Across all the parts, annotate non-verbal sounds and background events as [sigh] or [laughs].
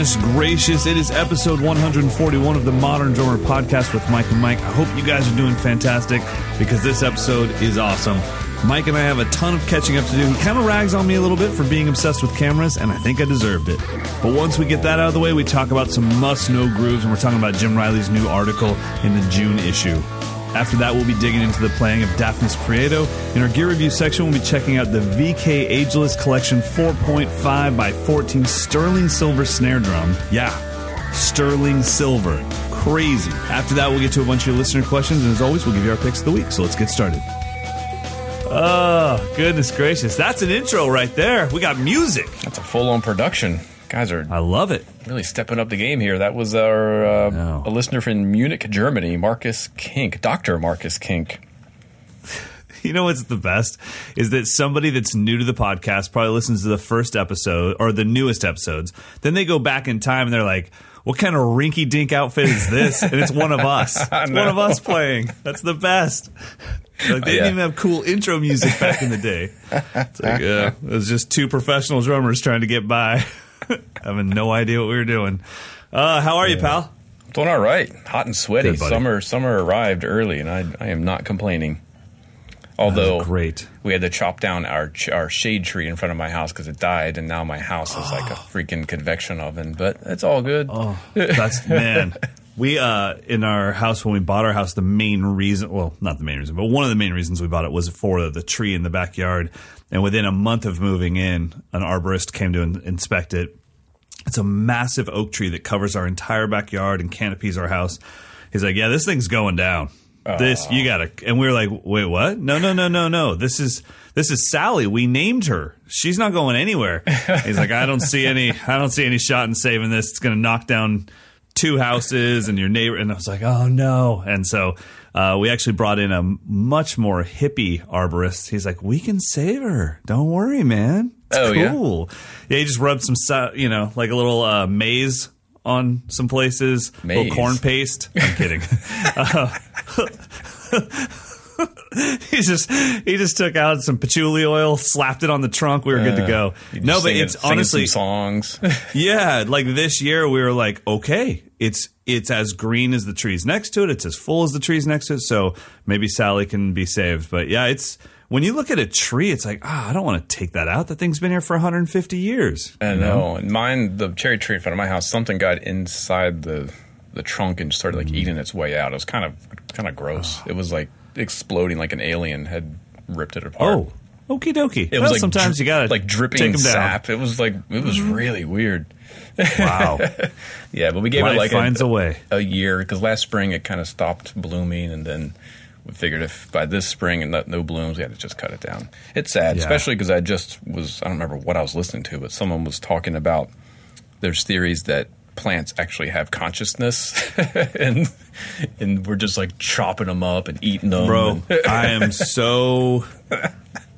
Goodness gracious, it is episode 141 of the Modern Drummer podcast with Mike and Mike. I hope you guys are doing fantastic because this episode is awesome. Mike and I have a ton of catching up to do. He kind of rags on me a little bit for being obsessed with cameras, and I think I deserved it. But once we get that out of the way, we talk about some must know grooves, and we're talking about Jim Riley's new article in the June issue. After that, we'll be digging into the playing of Dafnis Prieto. In our gear review section, we'll be checking out the VK Ageless Collection 4.5 by 14 sterling silver snare drum. Yeah, sterling silver. Crazy. After that, we'll get to a bunch of your listener questions, and as always, we'll give you our picks of the week. So let's get started. Oh, goodness gracious. That's an intro right there. We got music. That's a full on production. Guys are I love it. really stepping up the game here. That was our uh, know. a listener from Munich, Germany, Marcus Kink, Doctor Marcus Kink. [laughs] You know what's the best is that somebody that's new to the podcast probably listens to the first episode or the newest episodes. Then they go back in time and they're like, "What kind of rinky dink outfit is this?" And it's one of [laughs] us. It's one of us playing. That's the best. Like they Yeah. didn't even have cool intro music back in the day. It's like, [laughs] yeah, it was just two professional drummers trying to get by, [laughs] having no idea what we were doing. Uh, how are you, pal? Doing all right. Hot and sweaty. Good, summer summer arrived early, and I I am not complaining. Although Great. we had to chop down our our shade tree in front of my house because it died, and now my house is like a [gasps] freaking convection oven. But it's all good. Oh, that's man. [laughs] We uh in our house when we bought our house, the main reason well, not the main reason, but one of the main reasons we bought it was for the tree in the backyard. And within a month of moving in, an arborist came to in- inspect it. It's a massive oak tree that covers our entire backyard and canopies our house. He's like, "Yeah, this thing's going down. This you gotta." And we were like, "Wait, what? No, no, no, no, no. This is this is Sally. We named her. She's not going anywhere." He's like, "I don't see any. I don't see any shot in saving this. It's to knock down two houses and your neighbor." And I was like, "Oh no!" And so. Uh, we actually brought in a much more hippie arborist. He's like, "We can save her. Don't worry, man. It's Oh, yeah? cool." Yeah, he just rubbed some, you know, like a little uh, maize on some places, a Maize. little corn paste. I'm kidding. Uh, [laughs] [laughs] [laughs] [laughs] he just he just took out some patchouli oil, slapped it on the trunk. We were good to go. No, but it's honestly songs. [laughs] yeah, like this year we were like, okay, it's it's as green as the trees next to it. It's as full as the trees next to it. So maybe Sally can be saved. But yeah, it's when you look at a tree, it's like, ah, I don't want to take that out. That thing's been here for 150 years. I know. And mine, the cherry tree in front of my house, something got inside the the trunk and started Mm. like eating its way out. It was kind of kind of gross. Ah. It was like exploding, like an alien had ripped it apart. Oh, okie dokie. it was like sometimes dri- you gotta like dripping 'em down. sap. It was like it was mm-hmm. really weird. [laughs] Wow, Yeah, but we gave life it like finds a, a way. a year because last spring it kind of stopped blooming, and then we figured if by this spring and no, no blooms, we had to just cut it down. It's sad, Yeah. especially because I just was I don't remember what I was listening to, but someone was talking about there's theories that plants actually have consciousness, [laughs] and and we're just like chopping them up and eating them. bro [laughs] i am so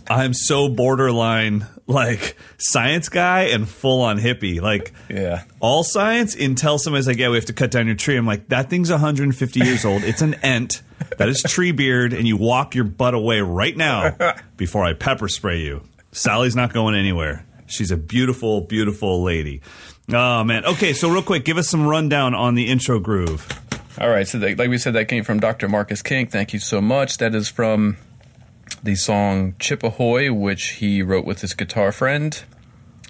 i'm so borderline like science guy and full on hippie. Like yeah. all science until somebody's like yeah we have to cut down your tree. I'm like that thing's 150 years old. It's an ent that is tree beard and you walk your butt away right now before i pepper spray you. Sally's not going anywhere. She's a beautiful beautiful lady oh man okay so real quick give us some rundown on the intro groove All right, so that, like we said, that came from Dr. Marcus King. Thank you so much. That is from the song Chip Ahoy, which he wrote with his guitar friend.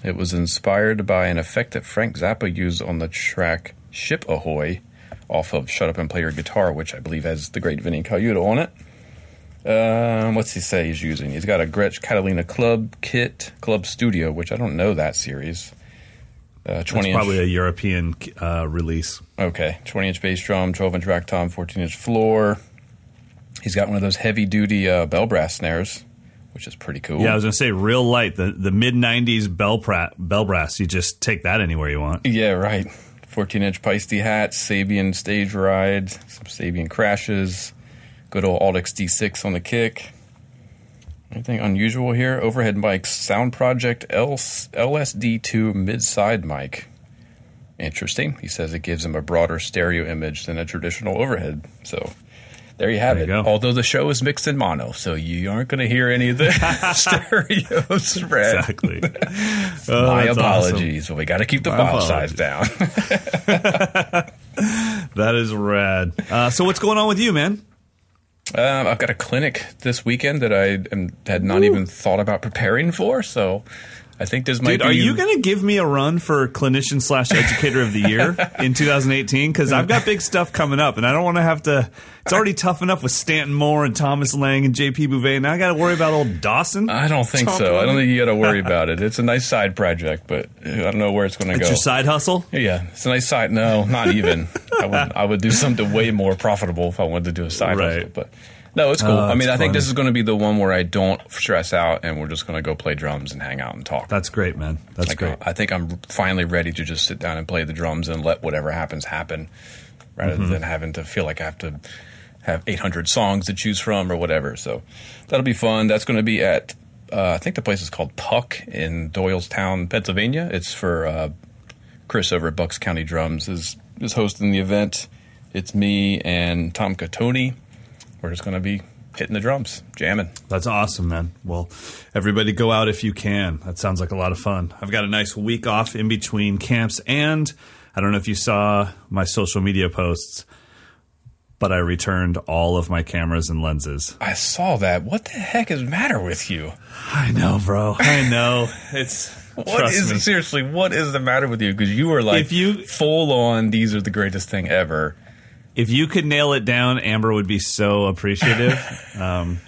It was inspired by an effect that Frank Zappa used on the track Ship Ahoy off of Shut Up and Play Your Guitar, which I believe has the great Vinnie Colaiuta on it. Um, what's he say he's using? He's got a Gretsch Catalina Club kit, Club Studio, which I don't know that series. Uh, 20 That's probably a European uh, release. Okay, 20 inch bass drum, 12 inch rack tom, 14 inch floor. He's got one of those heavy duty uh, bell brass snares, which is pretty cool. Yeah, I was gonna say real light. The the mid 90s bell, pra- bell brass. You just take that anywhere you want. Yeah, right. 14 inch Paiste hat, Sabian stage ride, some Sabian crashes, good old Audix D6 on the kick. Anything unusual here? Overhead mic, Sound Project L- LSD2 mid side mic. Interesting. He says it gives him a broader stereo image than a traditional overhead. So there you have there you it. Go. Although the show is mixed in mono, so you aren't going to hear any of the [laughs] stereo spread. Exactly. [laughs] Oh, My apologies, awesome. but we got to keep the My file apologies. size down. [laughs] that is rad. Uh, so what's going on with you, man? Um, I've got a clinic this weekend that I am, had not Ooh. even thought about preparing for. So I think this might. Dude, be... are you going to give me a run for clinician slash educator of the year in [laughs] 2018? Because I've got big stuff coming up, and I don't want to have to. It's already tough enough with Stanton Moore and Thomas Lang and J.P. Bouvet. Now I got to worry about old Dawson. I don't think so. I don't think you got to worry about it. [laughs] It's a nice side project, but I don't know where it's going to go. Your side hustle? Yeah, it's a nice side. No, not even. I would I would do something way more profitable if I wanted to do a side right. hustle, but. No, it's cool. Oh, I mean, I think this is going to be the one where I don't stress out, and we're just going to go play drums and hang out and talk. That's great, man. That's like, great. I think I'm finally ready to just sit down and play the drums and let whatever happens happen, rather mm-hmm. than having to feel like I have to have 800 songs to choose from or whatever. So that'll be fun. That's going to be at uh, I think the place is called Puck in Doylestown, Pennsylvania. It's for uh, Chris over at Bucks County Drums is is hosting the event. It's me and Tom Catoni we're just going to be hitting the drums, jamming. That's awesome, man. Well, everybody go out if you can. That sounds like a lot of fun. I've got a nice week off in between camps, and I don't know if you saw my social media posts, but I returned all of my cameras and lenses. I saw that. What the heck is the matter with you? I know, bro. I know. [laughs] It's. What is me. seriously? What is the matter with you? Because you were like, if you full on, these are the greatest thing ever if you could nail it down, Amber would be so appreciative. [laughs] Um,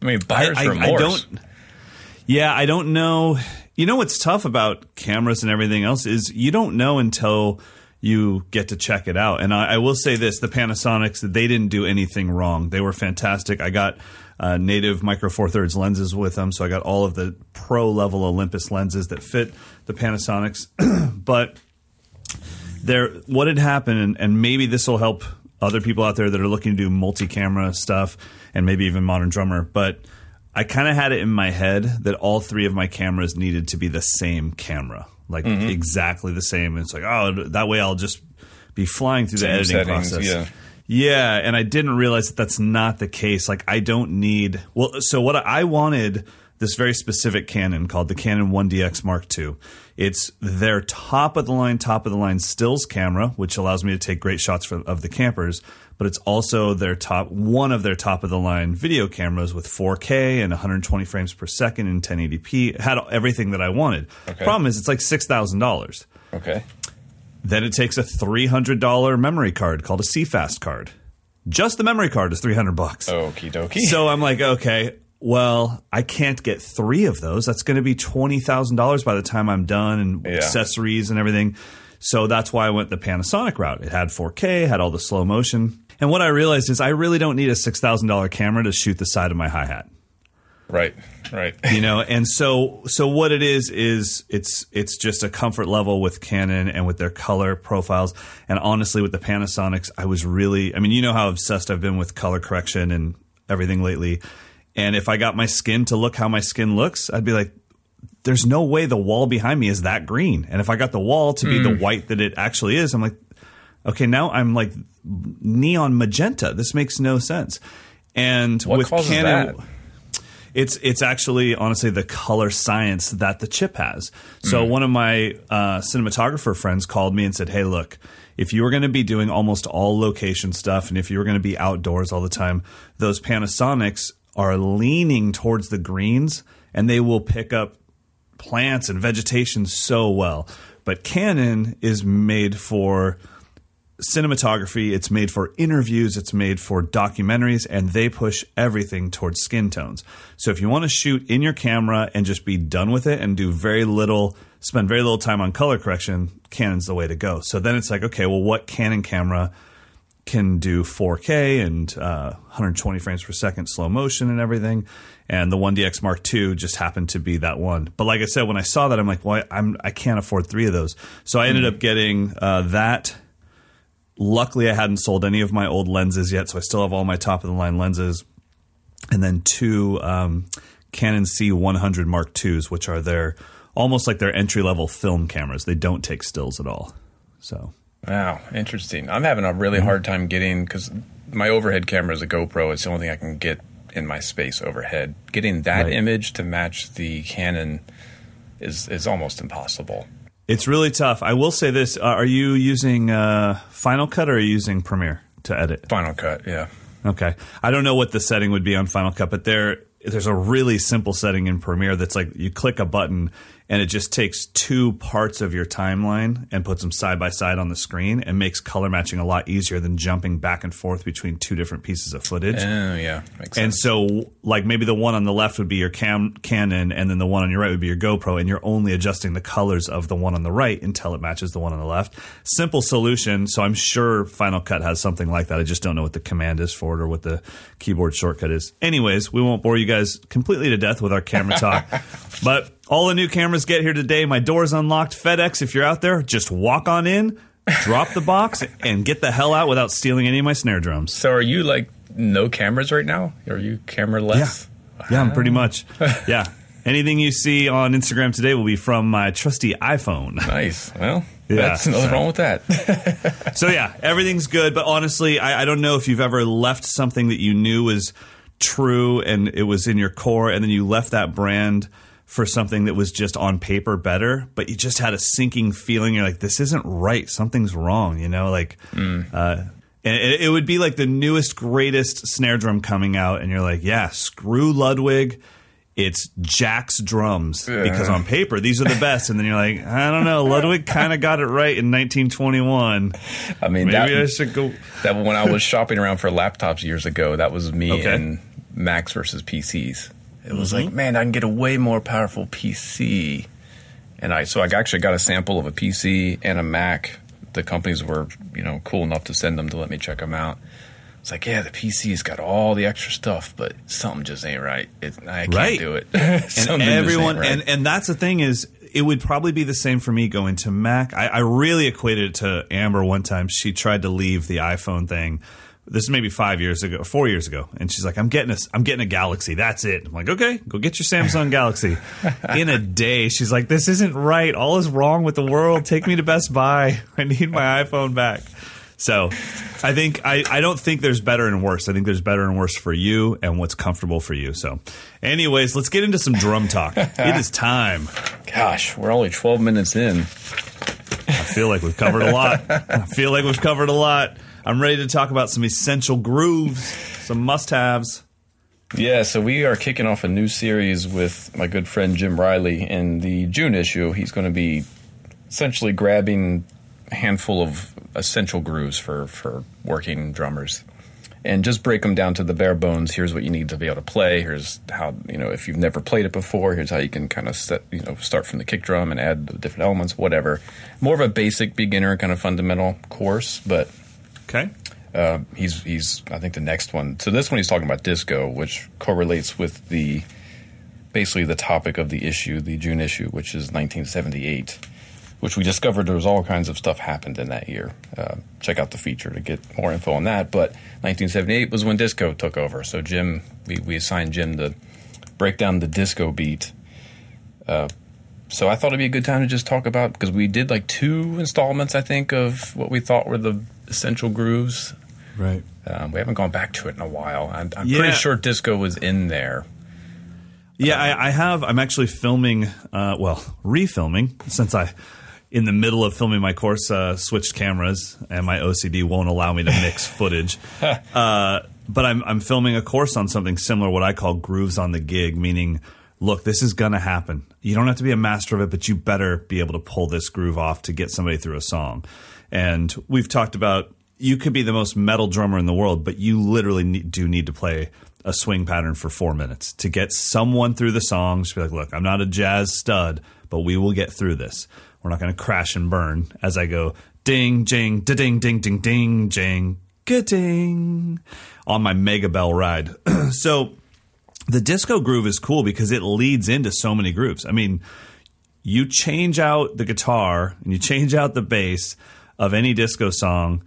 I mean, buyer's I, I, remorse. I don't, yeah, I don't know. You know what's tough about cameras and everything else is you don't know until you get to check it out. And I, I will say this: the Panasonics, they didn't do anything wrong. They were fantastic. I got uh, native micro four thirds lenses with them, so I got all of the pro level Olympus lenses that fit the Panasonics. [clears throat] but there, what had happened, and, and maybe this will help other people out there that are looking to do multi-camera stuff and maybe even modern drummer but i kind of had it in my head that all three of my cameras needed to be the same camera like mm-hmm. exactly the same. And it's like oh that way i'll just be flying through same the editing settings, process. yeah. Yeah and i didn't realize that that's not the case. Like i don't need well so what i wanted this very specific Canon called the Canon 1DX Mark II. It's their top of the line, top of the line stills camera, which allows me to take great shots for, of the campers. But it's also their top one of their top of the line video cameras with 4K and 120 frames per second in 1080p. It had everything that I wanted. Okay. Problem is, it's like six thousand dollars. Okay. Then it takes a three hundred dollar memory card called a CFast card. Just the memory card is three hundred bucks. Okie dokie. So I'm like, okay, well, I can't get three of those. That's going to be twenty thousand dollars by the time I'm done and yeah. accessories and everything. So that's why I went the Panasonic route. It had 4K, had all the slow motion. And what I realized is I really don't need a six thousand dollar camera to shoot the side of my hi hat. Right, right. [laughs] you know, and so so what it is is it's it's just a comfort level with Canon and with their color profiles. And honestly, with the Panasonics, I was really I mean, you know how obsessed I've been with color correction and everything lately and if I got my skin to look how my skin looks, I'd be like, there's no way the wall behind me is that green. And if I got the wall to be mm. the white that it actually is, I'm like, okay, now I'm like neon magenta. This makes no sense. And what with Canon, that? it's it's actually honestly the color science that the chip has. So mm. one of my uh, cinematographer friends called me and said, "Hey, look." If you were going to be doing almost all location stuff and if you were going to be outdoors all the time, those Panasonics are leaning towards the greens and they will pick up plants and vegetation so well. But Canon is made for cinematography, it's made for interviews, it's made for documentaries, and they push everything towards skin tones. So if you want to shoot in your camera and just be done with it and do very little, spend very little time on color correction, Canon's the way to go. So then it's like, okay, well, what Canon camera can do 4K and uh, 120 frames per second slow motion and everything? And the 1DX Mark II just happened to be that one. But like I said, when I saw that, I'm like, well, I'm, I can't afford three of those. So I ended up getting uh, that Luckily, I hadn't sold any of my old lenses yet, so I still have all my top of the line lenses. And then two um, Canon C100 Mark IIs, which are their almost like their entry level film cameras. They don't take stills at all. So, wow, interesting. I'm having a really hard time getting because my overhead camera is a GoPro. It's the only thing I can get in my space overhead. Getting that right. image to match the Canon is is almost impossible. It's really tough. I will say this: uh, Are you using uh, Final Cut or are you using Premiere to edit? Final Cut, yeah. Okay, I don't know what the setting would be on Final Cut, but there there's a really simple setting in Premiere that's like you click a button and it just takes two parts of your timeline and puts them side by side on the screen and makes color matching a lot easier than jumping back and forth between two different pieces of footage. Oh, yeah. and so, like, maybe the one on the left would be your cam- Canon, and then the one on your right would be your GoPro, and you're only adjusting the colors of the one on the right until it matches the one on the left. Simple solution. So, I'm sure Final Cut has something like that. I just don't know what the command is for it or what the keyboard shortcut is. Anyways, we won't bore you guys completely to death with our camera talk, [laughs] but all the new cameras get here today. My door's unlocked. FedEx, if you're out there, just walk on in, drop the box, [laughs] and get the hell out without stealing any of my snare drums. So, are you like no cameras right now? Are you camera less? Yeah, yeah, I'm pretty much. Yeah. Anything you see on Instagram today will be from my trusty iPhone. Nice. Well, [laughs] yeah, that's nothing so. wrong with that. [laughs] so yeah, everything's good. But honestly, I, I don't know if you've ever left something that you knew was true and it was in your core, and then you left that brand for something that was just on paper better, but you just had a sinking feeling. You're like, this isn't right. Something's wrong. You know, like, mm. uh, and it, it, would be like the newest, greatest snare drum coming out, and you're like, yeah, screw Ludwig. It's Jack's drums yeah. because on paper these are the best, and then you're like, I don't know, Ludwig kind of got it right in 1921. I mean, maybe that, I should go. That when I was [laughs] shopping around for laptops years ago, that was me okay. and Macs versus PCs. It was mm-hmm. like, man, I can get a way more powerful PC. And I so I actually got a sample of a PC and a Mac. The companies were, you know, cool enough to send them to let me check them out. It's like, yeah, the PC's got all the extra stuff, but something just ain't right. It, I can't right. do it. [laughs] and everyone, right. and and that's the thing is, it would probably be the same for me going to Mac. I, I really equated it to Amber one time. She tried to leave the iPhone thing this is maybe five years ago, four years ago, and she's like, "I'm getting a, I'm getting a Galaxy. That's it." I'm like, "Okay, go get your Samsung [laughs] Galaxy." In a day, she's like, "This isn't right. All is wrong with the world. Take me to Best Buy. [laughs] I need my iPhone back." So, I think I, I don't think there's better and worse. I think there's better and worse for you and what's comfortable for you. So, anyways, let's get into some drum talk. it is time. Gosh, we're only 12 minutes in. I feel like we've covered a lot. I feel like we've covered a lot. I'm ready to talk about some essential grooves, some must haves. Yeah, so we are kicking off a new series with my good friend Jim Riley. In the June issue, he's going to be essentially grabbing a handful of essential grooves for, for working drummers and just break them down to the bare bones. Here's what you need to be able to play. Here's how, you know, if you've never played it before, here's how you can kind of set, you know, start from the kick drum and add the different elements, whatever. More of a basic beginner kind of fundamental course, but Okay. Uh, he's he's I think the next one. So this one he's talking about disco, which correlates with the basically the topic of the issue, the June issue, which is 1978, which we discovered there was all kinds of stuff happened in that year. Uh, check out the feature to get more info on that. But 1978 was when disco took over. So Jim, we we assigned Jim to break down the disco beat. Uh, so I thought it'd be a good time to just talk about because we did like two installments, I think, of what we thought were the essential grooves. Right. Um, we haven't gone back to it in a while. I'm, I'm yeah. pretty sure disco was in there. Yeah, I, I have. I'm actually filming. Uh, well, refilming since I, in the middle of filming my course, uh, switched cameras and my OCD won't allow me to mix [laughs] footage. [laughs] Uh, but I'm I'm filming a course on something similar, what I call grooves on the gig, meaning look, this is going to happen. You don't have to be a master of it, but you better be able to pull this groove off to get somebody through a song. And we've talked about you could be the most metal drummer in the world, but you literally need, do need to play a swing pattern for four minutes to get someone through the song. Just be like, look, I'm not a jazz stud, but we will get through this. We're not going to crash and burn as I go ding, jing, da ding, ding, ding, ding, jing, ding on my Mega Bell ride. [clears throat] so the disco groove is cool because it leads into so many grooves. I mean, you change out the guitar and you change out the bass of any disco song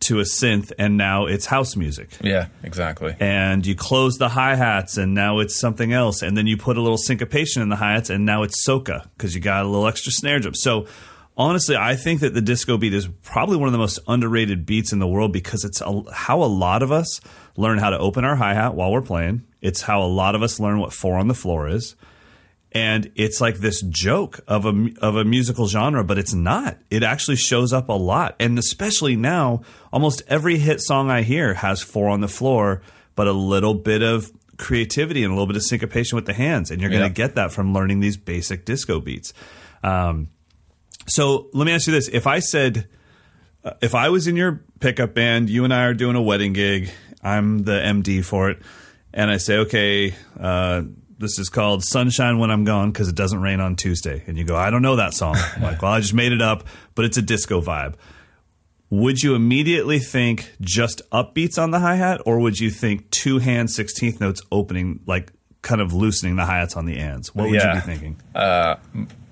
to a synth and now it's house music. Yeah, exactly. And you close the hi hats and now it's something else. And then you put a little syncopation in the hi hats and now it's soca because you got a little extra snare drum. So honestly, I think that the disco beat is probably one of the most underrated beats in the world because it's a, how a lot of us learn how to open our hi hat while we're playing. It's how a lot of us learn what four on the floor is and it's like this joke of a of a musical genre, but it's not. It actually shows up a lot, and especially now, almost every hit song I hear has four on the floor, but a little bit of creativity and a little bit of syncopation with the hands, and you're going to yeah. get that from learning these basic disco beats. Um, so let me ask you this: If I said, uh, if I was in your pickup band, you and I are doing a wedding gig, I'm the MD for it, and I say, okay. Uh, this is called Sunshine When I'm Gone because it doesn't rain on Tuesday. And you go, I don't know that song. I'm like, well, I just made it up, but it's a disco vibe. Would you immediately think just upbeats on the hi hat, or would you think two hand 16th notes opening, like kind of loosening the hi hats on the ands? What would yeah. you be thinking? Uh,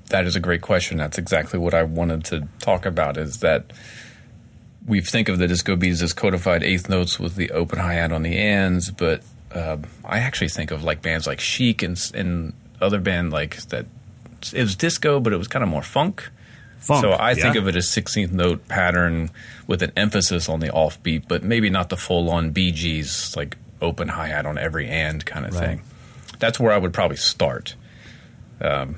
that is a great question. That's exactly what I wanted to talk about. Is that we think of the disco beats as codified eighth notes with the open hi hat on the ands, but uh, I actually think of like bands like Chic and and other band like that. It was disco, but it was kind of more funk. Funk, so I yeah. think of it as 16th note pattern with an emphasis on the offbeat, but maybe not the full on Bee Gees like open hi hat on every and kind of right. thing. That's where I would probably start. Um,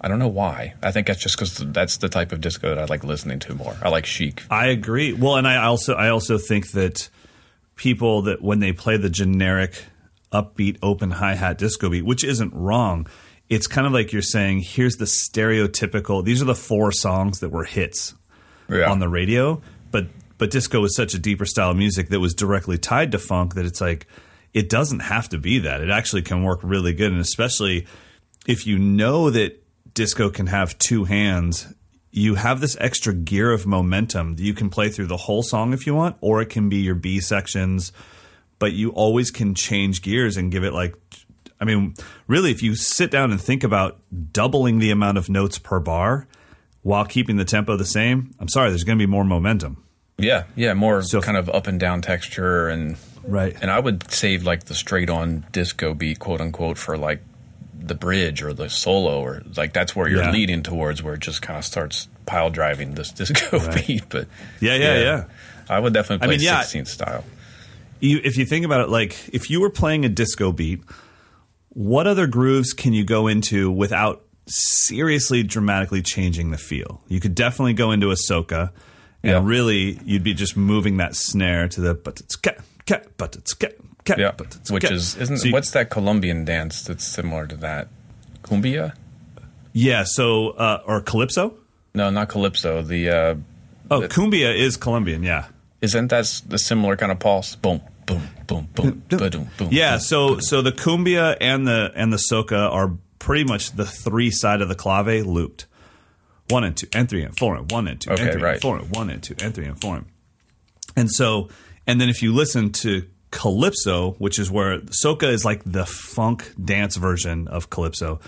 I don't know why. I think that's just because that's the type of disco that I like listening to more. I like chic. I agree. Well, and I also I also think that people that when they play the generic upbeat open hi hat disco beat, which isn't wrong. It's kind of like you're saying, here's the stereotypical. These are the four songs that were hits yeah. on the radio, but but disco is such a deeper style of music that was directly tied to funk that it's like it doesn't have to be that. It actually can work really good, and especially if you know that disco can have two hands you have this extra gear of momentum that you can play through the whole song if you want, or it can be your B sections, but you always can change gears and give it like I mean, really, if you sit down and think about doubling the amount of notes per bar while keeping the tempo the same, I'm sorry, there's going to be more momentum. Yeah, yeah, more so, kind of up and down texture and right. And I would save like the straight on disco beat, quote unquote, for like the bridge or the solo or like that's where you're yeah. leading towards where it just kind of starts pile driving this disco [laughs] right. beat but yeah, yeah yeah yeah i would definitely play I mean, yeah, 16th style you, if you think about it like if you were playing a disco beat what other grooves can you go into without seriously dramatically changing the feel you could definitely go into a soca and yeah. really you'd be just moving that snare to the but it's cat cat but it's cat yeah, which is isn't so you, what's that Colombian dance that's similar to that? Cumbia. Yeah. So uh, or calypso? No, not calypso. The uh, oh, the, cumbia is Colombian. Yeah. Isn't that the similar kind of pulse? Boom, boom, boom, boom, boom, boom. Yeah. So so the cumbia and the and the soca are pretty much the three side of the clave looped. One and two and three and four and one and two okay, and three right. and four and one and two and three and four. And so and then if you listen to calypso, which is where soca is like the funk dance version of calypso.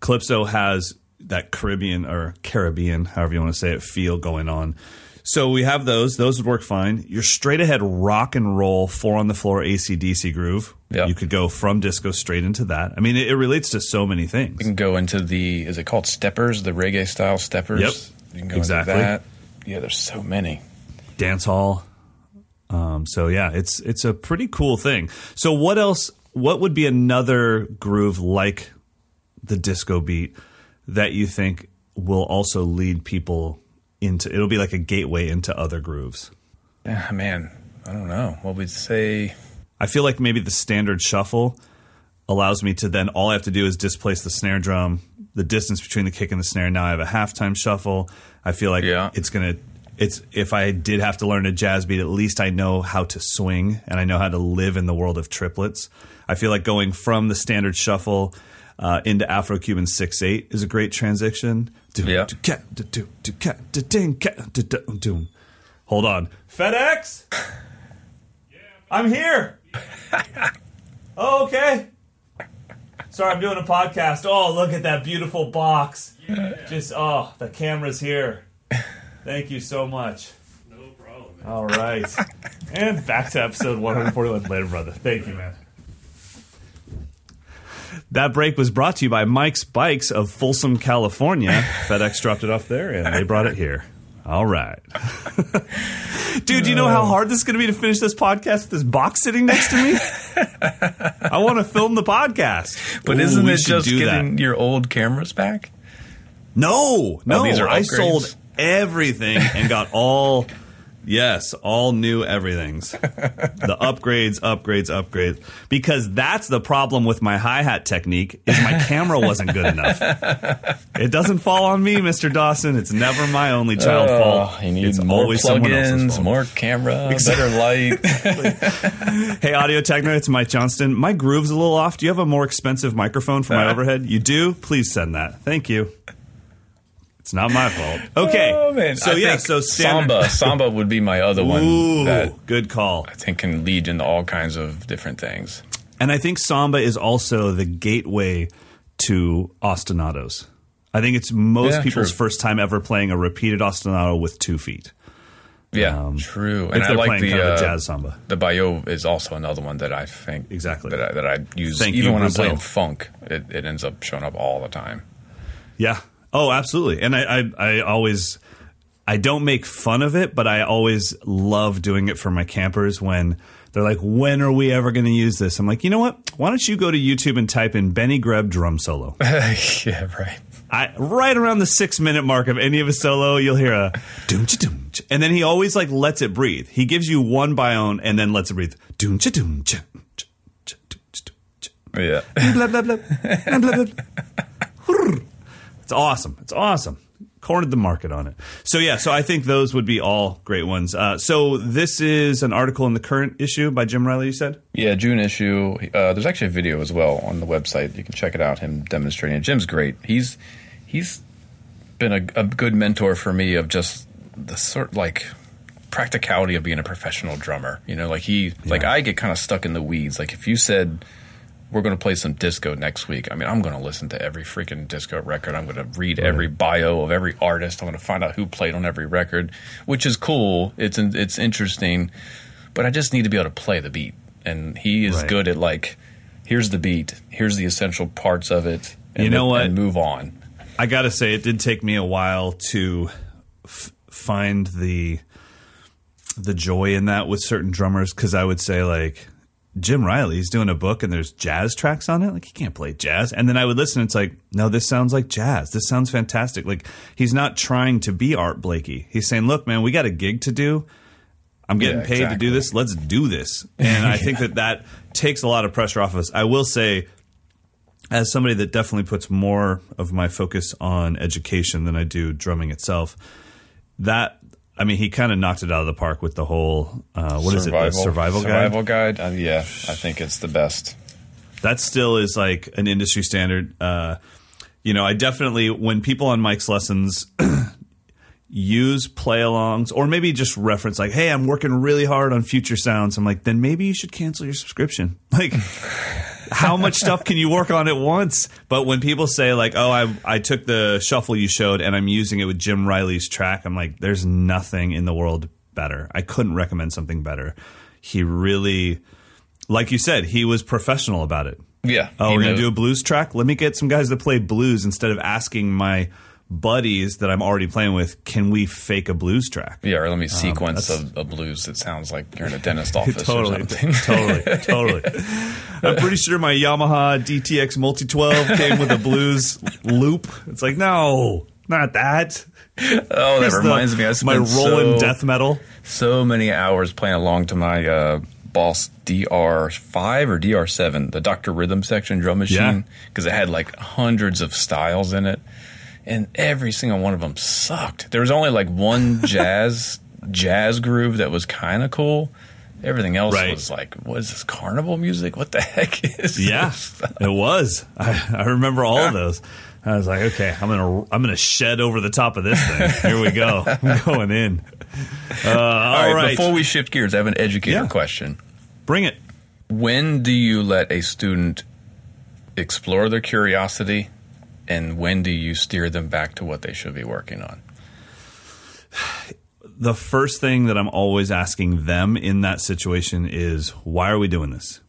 Calypso has that Caribbean or Caribbean, however you want to say it, feel going on. So we have those; those would work fine. Your straight ahead rock and roll four on the floor ACDC groove. Yep. You could go from disco straight into that. I mean, it, it, relates to so many things. You can go into the is it called steppers, the reggae style steppers. Yep, you can go exactly. Into that. Yeah, there's so many. Dance hall. Um, so yeah, it's it's a pretty cool thing. So what else? What would be another groove like the disco beat that you think will also lead people into? It'll be like a gateway into other grooves. Yeah, man, I don't know. What we'd say. I feel like maybe the standard shuffle allows me to then all I have to do is displace the snare drum, the distance between the kick and the snare. Now I have a halftime shuffle. I feel like yeah. it's gonna it's if I did have to learn a jazz beat, at least I know how to swing and I know how to live in the world of triplets. I feel like going from the standard shuffle uh, into Afro Cuban six eight is a great transition. Yeah. Hold on, FedEx. I'm here. [laughs] oh, okay. Sorry, I'm doing a podcast. Oh, look at that beautiful box. Just oh, the camera's here. Thank you so much. No problem. All right. [laughs] and back to episode 141 later, brother. Thank you, man. That break was brought to you by Mike's Bikes of Folsom, California. [laughs] FedEx dropped it off there and they brought it here. All right. [laughs] Dude, do you know how hard this is going to be to finish this podcast with this box sitting next to me? [laughs] I want to film the podcast. But Ooh, isn't it just do that. getting your old cameras back? No, no. Oh, these are I sold everything and got all, yes, all new everythings. [laughs] the upgrades, upgrades, upgrades. Because that's the problem with my hi hat technique is my camera wasn't good enough. [laughs] It doesn't fall on me, Mr. Dawson. It's never my only child fault. Oh, you need it's more always someone else's plugins, fault. more camera, better light. [laughs] Hey, Audio Techno, it's Mike Johnston. My groove's a little off. Do you have a more expensive microphone for my Uh. overhead? You do? Please send that. Thank you. It's not my fault. [laughs] Okay. Oh. So I yeah, so standard- Samba. [laughs] Samba would be my other one Ooh, that good call. I think can lead into all kinds of different things. And I think samba is also the gateway to ostinatos. I think it's most Yeah, people's true. first time ever playing a repeated ostinato with two feet. Yeah, true. If And I they're like playing the kind of a uh, jazz samba. The Baião is also another one that I think Exactly. that I, that I use Thank even you, when Brazil. I'm playing funk. It, it ends up showing up all the time. Yeah. Oh, absolutely. And I, I, I always, I don't make fun of it, but I always love doing it for my campers when they're like, when are we ever going to use this? I'm like, you know what? Why don't you go to YouTube and type in Benny Greb drum solo? [laughs] yeah, right. I, right around the six minute mark of any of his solo, you'll hear a doom cha doom and then he always like lets it breathe. He gives you one bione and then lets it breathe. Doom cha doom cha. cha, cha, doom, cha, doom, cha. Yeah. Blah blah blah. Blah, blah, blah. [laughs] It's awesome. It's awesome. Cornered the market on it. So yeah, so I think those would be all great ones. Uh, so this is an article in the current issue by Jim Riley. You said. Yeah, June issue. Uh, there's actually a video as well on the website. You can check it out. Him demonstrating it. Jim's great. He's he's been a, a good mentor for me of just the sort like practicality of being a professional drummer. You know, like he like I get kind of stuck in the weeds. Like if you said we're going to play some disco next week. I mean, I'm going to listen to every freaking disco record. I'm going to read every bio of every artist. I'm going to find out who played on every record, which is cool. It's it's interesting, but I just need to be able to play the beat. And he is Right. good at like, here's the beat, here's the essential parts of it. And You know then- what? And move on. I got to say, it did take me a while to f- find the the joy in that with certain drummers because I would say like Jim Riley's doing a book and there's jazz tracks on it. Like he can't play jazz, and then I would listen. And It's like no, this sounds like jazz. This sounds fantastic. Like he's not trying to be Art Blakey. He's saying, look, man, we got a gig to do. I'm getting Yeah, paid to do this. Let's do this. And I think [laughs] that that takes a lot of pressure off of us. I will say as somebody that definitely puts more of my focus on education than I do drumming itself, that I mean, he kind of knocked it out of the park with the whole uh, what is it, the survival guide. Survival guide. Uh, yeah, I think it's the best. That still is like an industry standard. Uh, you know, I definitely when people on Mike's lessons [clears throat] use play-alongs or maybe just reference like, "Hey, I'm working really hard on future sounds." I'm like, then maybe you should cancel your subscription. [laughs] Like. How much stuff can you work on at once? But when people say like, "Oh, I I took the shuffle you showed and I'm using it with Jim Riley's track," I'm like, "There's nothing in the world better. I couldn't recommend something better." He really, like you said, he was professional about it. Yeah. Oh, we're gonna do a blues track. Let me get some guys that play blues instead of asking my buddies that I'm already playing with, "Can we fake a blues track?" Yeah, or let me sequence Um, a, a blues that sounds like you're in a dentist office [laughs] totally, or something. totally, totally. I'm pretty sure my Yamaha DTX Multi 12 came with a blues loop. It's like, no, not that. oh, that Here's the- reminds me. I my spent rolling so, death metal. so many hours playing along to my uh, Boss DR5 or DR7, the Dr. Rhythm section drum machine, because it had like hundreds of styles in it. And every single one of them sucked. There was only like one [laughs] jazz jazz groove that was kind of cool. Everything else Right. was like, what is this carnival music? What the [laughs] heck is Yeah, it was. I, I remember all of those. I was like, okay, I'm gonna I'm gonna shed over the top of this thing. Here we go. I'm [laughs] going in. Uh, all right, Before we shift gears, I have an educator Yeah. question. bring it. When do you let a student explore their curiosity, and when do you steer them back to what they should be working on? the first thing that I'm always asking them in that situation is why are we doing this?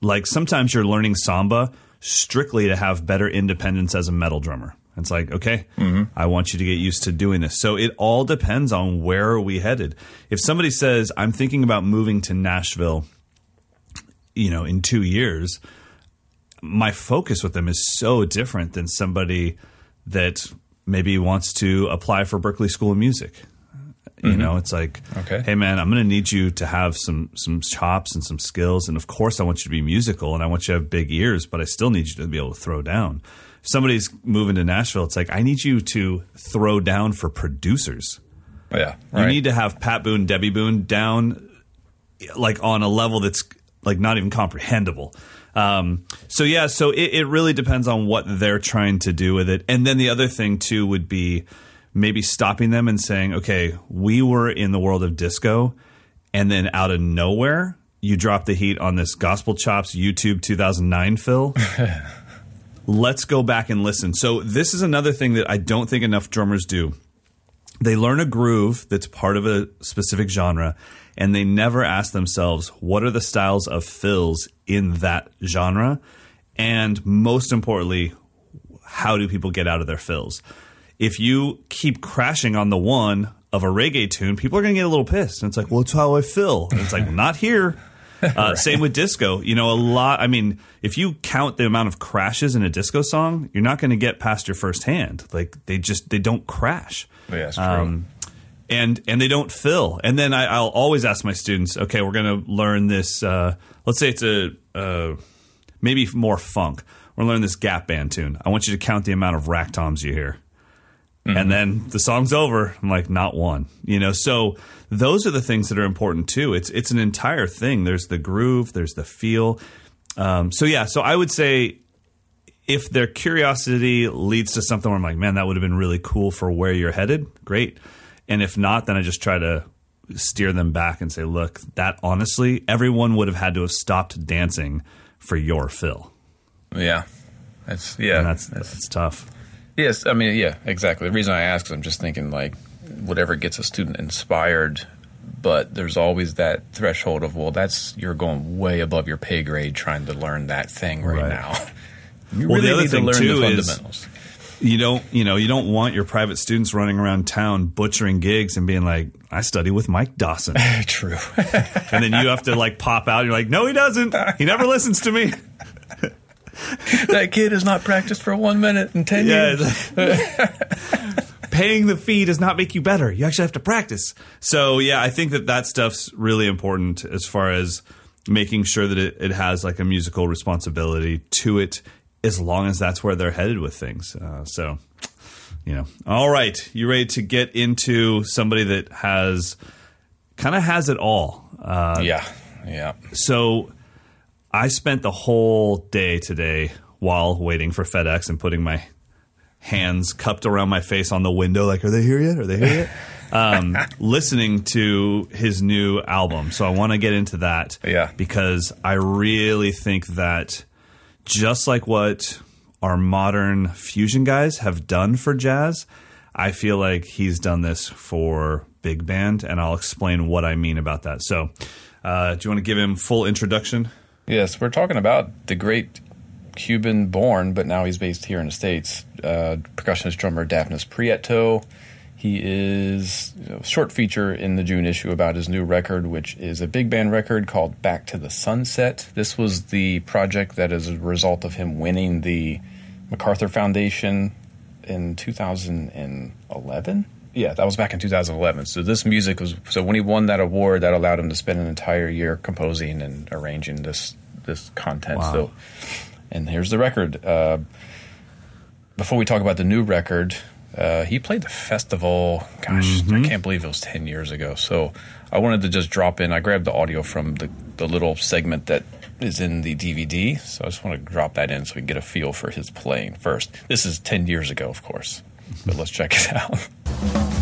Like sometimes you're learning samba strictly to have better independence as a metal drummer. It's like, okay, mm-hmm. I want you to get used to doing this. So it all depends on where are we headed. If somebody says, I'm thinking about moving to Nashville, you know, in two years, my focus with them is so different than somebody that maybe wants to apply for Berklee School of Music. You mm-hmm. know, it's like, Okay. hey man, I'm going to need you to have some some chops and some skills, and of course, I want you to be musical, and I want you to have big ears, but I still need you to be able to throw down. If somebody's moving to Nashville, it's like I need you to throw down for producers. Yeah, You need to have Pat Boone, Debbie Boone down like on a level that's like not even comprehensible. Um, so yeah, so it, it really depends on what they're trying to do with it. And then the other thing too would be maybe stopping them and saying, okay, we were in the world of disco, and then out of nowhere you drop the heat on this Gospel Chops YouTube 2009 fill. [laughs] Let's go back and listen. So this is another thing that I don't think enough drummers do they learn a groove that's part of a specific genre and they never ask themselves what are the styles of fills in that genre and most importantly how do people get out of their fills if you keep crashing on the one of a reggae tune people are going to get a little pissed and it's like well it's how i feel and it's like well, not here [laughs] uh, Same with disco. You know, a lot. I mean, if you count the amount of crashes in a disco song, you're not going to get past your first hand. Like they just they don't crash. Yeah, it's true. Um, and and they don't fill. And then I, I'll always ask my students, okay, we're going to learn this. Uh, let's say it's a uh, maybe more funk. We're going to learn this Gap Band tune. I want you to count the amount of rack toms you hear. And then the song's over. I'm like, not one. You know, so those are the things that are important too. It's it's an entire thing. There's the groove, there's the feel. Um, so yeah, so I would say if their curiosity leads to something where I'm like, man, that would have been really cool for where you're headed, great. And if not, then I just try to steer them back and say, look, that honestly, everyone would have had to have stopped dancing for your fill. yeah, that's yeah, And that's that's tough. Yes, I mean, yeah, exactly. The reason I ask is I'm just thinking like whatever gets a student inspired, but there's always that threshold of well, that's you're going way above your pay grade trying to learn that thing right, Right. now. You Well, the really other need thing, to learn the is- fundamentals. You don't you know you don't want your private students running around town butchering gigs and being like i study with mike dawson. [laughs] True. and then you have to like pop out. And you're like no he doesn't. He never listens to me. [laughs] That kid has not practiced for one minute in ten yeah years. [laughs] paying the fee does not make you better. You actually have to practice. So yeah i think that that stuff's really important as far as making sure that it, it has like a musical responsibility to it as long as that's where they're headed with things uh, so you know all right you ready to get into somebody that has kind of has it all uh, yeah, yeah. so I spent the whole day today while waiting for FedEx and putting my hands cupped around my face on the window, like, are they here yet? Are they here yet? [laughs] um, listening to his new album. So I want to get into that. Yeah. Because I really think that just like what our modern fusion guys have done for jazz, I feel like he's done this for big band, and I'll explain what I mean about that. So, uh, do you want to give him full introduction? Yes, we're talking about the great Cuban born, but now he's based here in the States, uh, percussionist drummer Dafnis Prieto. He is you know, a short feature in the June issue about his new record, which is a big band record called Back to the Sunset. This was the project that is a result of him winning the MacArthur Foundation in 2011. Yeah, that was back in 2011. So this music was so when he won that award, that allowed him to spend an entire year composing and arranging this this content. Wow. So, and here's the record. Uh, before we talk about the new record, uh, he played the festival. Gosh, Mm-hmm. I can't believe it was ten years ago. So I wanted to just drop in. I grabbed the audio from the the little segment that is in the DVD. So I just want to drop that in so we can get a feel for his playing first. This is ten years ago, of course, but let's check it [laughs] out.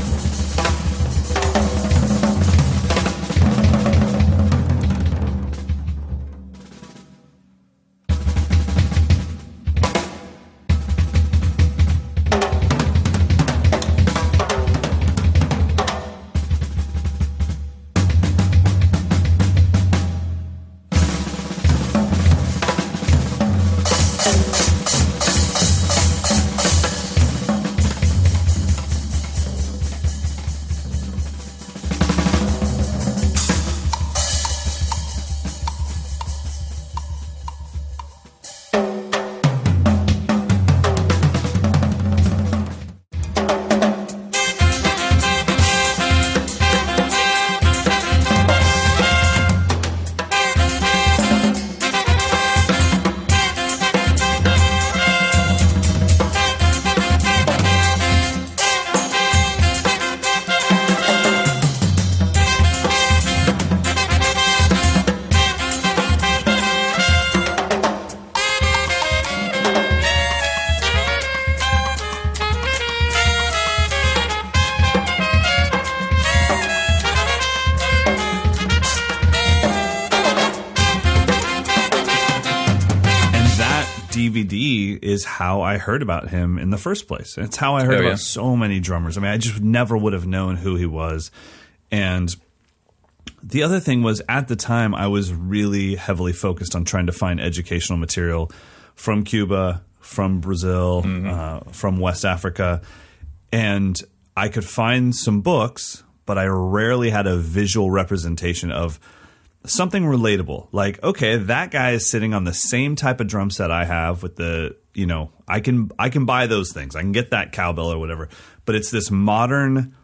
Heard about him in the first place. It's how I heard Oh, about yeah. so many drummers. I mean, I just never would have known who he was. And the other thing was at the time, I was really heavily focused on trying to find educational material from Cuba, from Brazil, uh, from West Africa. And I could find some books, but I rarely had a visual representation of something relatable. Like, okay, that guy is sitting on the same type of drum set I have with the, you know, I can I can buy those things. I can get that cowbell or whatever. But it's this modern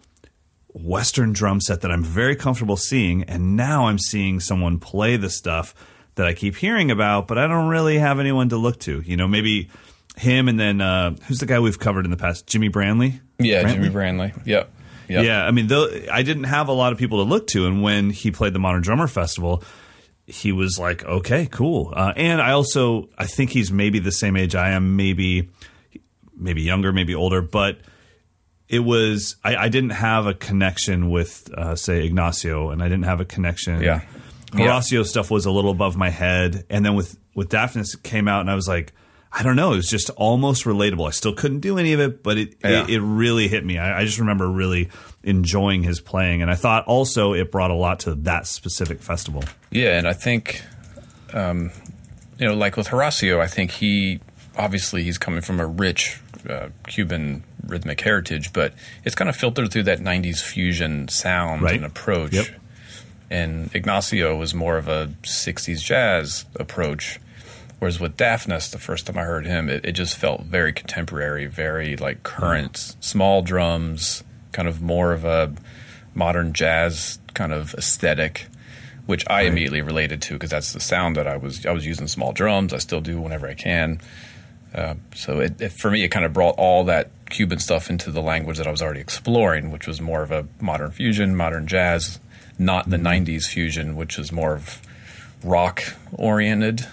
Western drum set that I'm very comfortable seeing, and now I'm seeing someone play the stuff that I keep hearing about, but I don't really have anyone to look to. You know, maybe him and then uh, who's the guy we've covered in the past? Jimmy Branley. Yeah, Brantley? Jimmy Brandley. Yep. Yep. Yeah, I mean, though I didn't have a lot of people to look to, and when he played the Modern Drummer Festival, he was like, "Okay, cool." Uh, and I also, I think he's maybe the same age I am, maybe, maybe younger, maybe older, but it was I, I didn't have a connection with, uh, say, Ignacio, and I didn't have a connection. Yeah. Horacio stuff was a little above my head, and then with with Dafnis it came out, and I was like, I don't know, it was just almost relatable. I still couldn't do any of it, but it Yeah. it, it really hit me. I, I just remember really enjoying his playing, and I thought also it brought a lot to that specific festival. Yeah, and I think, um, you know, like with Horacio, I think he obviously he's coming from a rich uh, Cuban rhythmic heritage, but it's kind of filtered through that '90s fusion sound Right. and approach. Yep. And Ignacio was more of a '60s jazz approach, whereas with Dafnis, the first time I heard him, it, it just felt very contemporary, very like current, small drums, kind of more of a modern jazz kind of aesthetic which I immediately related to because that's the sound that I was I was using small drums. I still do whenever I can. Uh, so it, it, for me, it kind of brought all that Cuban stuff into the language that I was already exploring, which was more of a modern fusion, modern jazz, not the '90s fusion, which is more of rock oriented,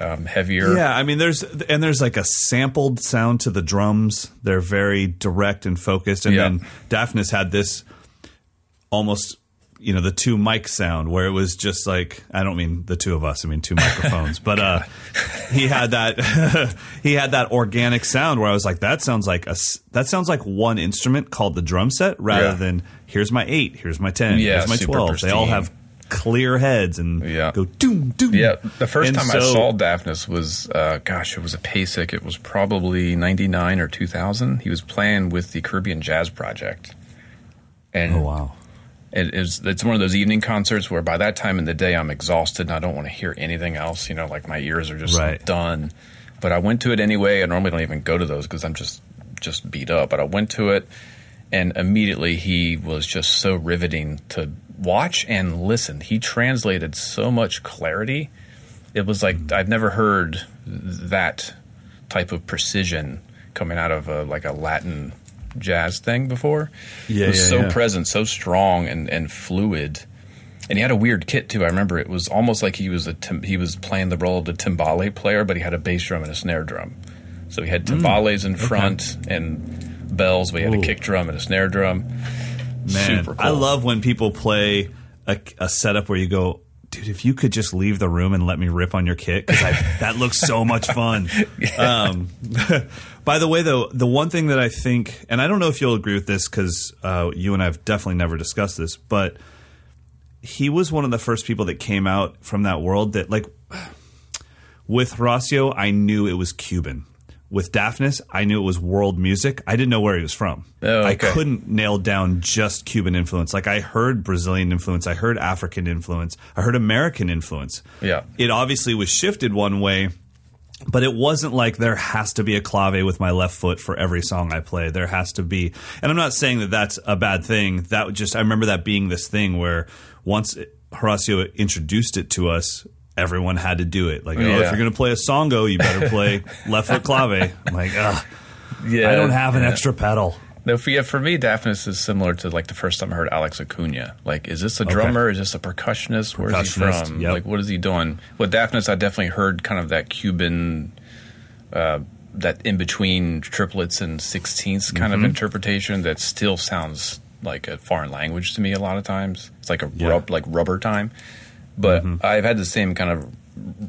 um, heavier. Yeah, I mean, there's and there's like a sampled sound to the drums. They're very direct and focused, and Yeah. then Dafnis had this almost you know the two mic sound where it was just like I don't mean the two of us, I mean two microphones, [laughs] but uh, [laughs] he had that [laughs] he had that organic sound where I was like that sounds like a that sounds like one instrument called the drum set rather Yeah. than here's my eight, here's my ten, Yeah, here's my twelve. They all have clear heads and Yeah. go doom doom. Yeah, the first And time I saw Dafnis was, uh, gosh, it was a PASIC. It was probably '99 or 2000. He was playing with the Caribbean Jazz Project, and Oh wow. it is it's one of those evening concerts where by that time in the day I'm exhausted and I don't want to hear anything else. You know, like my ears are just Right. done. But I went to it anyway. I normally don't even go to those because I'm just just beat up. But I went to it, and immediately he was just so riveting to watch and listen. He translated so much clarity. It was like mm. I've never heard that type of precision coming out of a, like a Latin jazz thing before. Yeah, it was yeah, so yeah. present, so strong and, and fluid. And he had a weird kit too. I remember it was almost like he was a tim- he was playing the role of the timbale player, but he had a bass drum and a snare drum. So he had mm. timbales in front and bells, We had Ooh. a kick drum and a snare drum. Man, cool. I love when people play a, a setup where you go, dude, if you could just leave the room and let me rip on your kit, because [laughs] that looks so much fun. Um, [laughs] by the way, though, the one thing that I think, and I don't know if you'll agree with this, because uh, you and I have definitely never discussed this, but he was one of the first people that came out from that world that, like, [sighs] with Horacio, I knew it was Cuban. With Dafnis, I knew it was world music. I didn't know where he was from. Oh, I couldn't nail down just Cuban influence. Like I heard Brazilian influence, I heard African influence, I heard American influence. Yeah. It obviously was shifted one way, but it wasn't like there has to be a clave with my left foot for every song I play. There has to be, and I'm not saying that that's a bad thing. That would just I remember that being this thing where once Horacio introduced it to us, everyone had to do it. Like, oh, if you're going to play a songo, you better play [laughs] left foot clave. I'm like, ugh, Yeah, I don't have an yeah. extra pedal. No, for, yeah, for me, Dafnis is similar to like the first time I heard Alex Acuna. Like, is this a drummer? Is this a percussionist? Where's he from? yep. Like, what is he doing? With Dafnis, I definitely heard kind of that Cuban, uh, that in between triplets and sixteenths kind Mm-hmm. of interpretation that still sounds like a foreign language to me a lot of times. It's like a Yeah. rub, like rubber time. But Mm-hmm. I've had the same kind of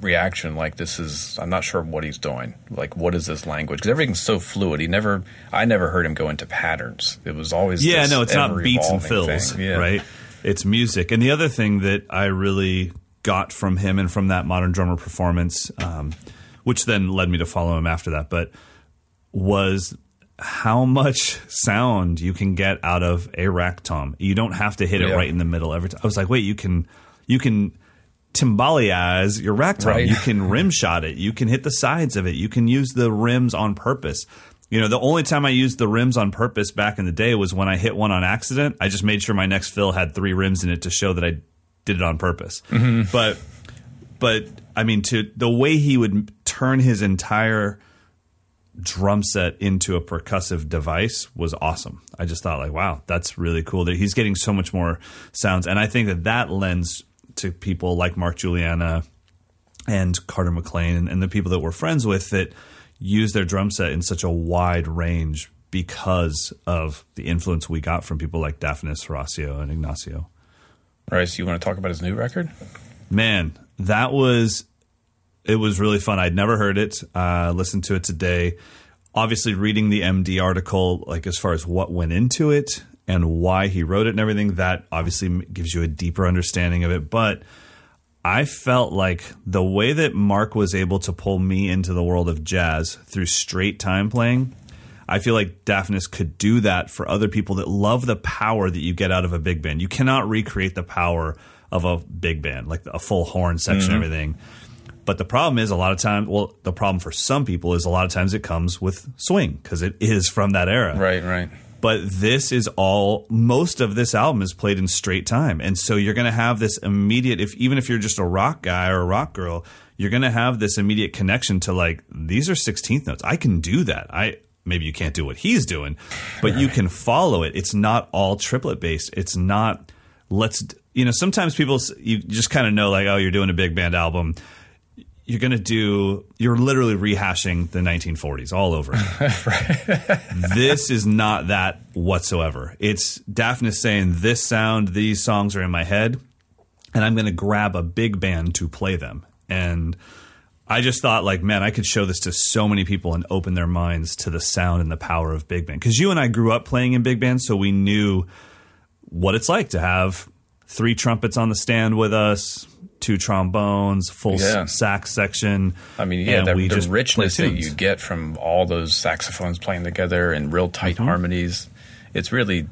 reaction like this is i'm not sure what he's doing like what is this language because everything's so fluid he never i never heard him go into patterns it was always Yeah, no, it's not beats and fills. Yeah. right? It's music. And the other thing that I really got from him and from that modern drummer performance, um, which then led me to follow him after that, but was how much sound you can get out of a rack tom. You don't have to hit it Yeah. right in the middle every time. I was like, wait, you can you can timbalize your rack tom. Right. You can rim shot it. You can hit the sides of it. You can use the rims on purpose. You know, the only time I used the rims on purpose back in the day was when I hit one on accident. I just made sure my next fill had three rims in it to show that I did it on purpose. Mm-hmm. But but I mean to the way he would turn his entire drum set into a percussive device was awesome. I just thought like, wow, that's really cool that he's getting so much more sounds, and I think that that lends to people like Mark Guiliana and Carter McLean and, and the people that we're friends with that use their drum set in such a wide range because of the influence we got from people like Dafnis, Horacio, and Ignacio. so you want to talk about his new record Man, that was it was really fun. I'd never heard it. Uh, listened to it today. Obviously, reading the MD article, like as far as what went into it and why he wrote it and everything, that obviously gives you a deeper understanding of it. But I felt like the way that Mark was able to pull me into the world of jazz through straight time playing, I feel like Dafnis could do that for other people that love the power that you get out of a big band. You cannot recreate the power of a big band, like a full horn section, and mm-hmm. everything. But the problem is a lot of times, well, the problem for some people is a lot of times it comes with swing because it is from that era right right but this is all most of this album is played in straight time. And so you're going to have this immediate if even if you're just a rock guy or a rock girl you're going to have this immediate connection to like these are 16th notes. I can do that. I maybe you can't do what he's doing but you can follow it. It's not all triplet based. It's not let's you know sometimes people you just kind of know like oh you're doing a big band album you're going to do you're literally rehashing the 1940s all over [laughs] this is not that whatsoever. It's Dafnis saying this sound, these songs are in my head, and I'm going to grab a big band to play them. And I just thought, like, man, I could show this to so many people and open their minds to the sound and the power of big band. Because you and I grew up playing in big band, so we knew what it's like to have three trumpets on the stand with us, two trombones, full Yeah. sax section. I mean, yeah, and the, we the just richness that you get from all those saxophones playing together and real tight Mm-hmm. harmonies, it's really,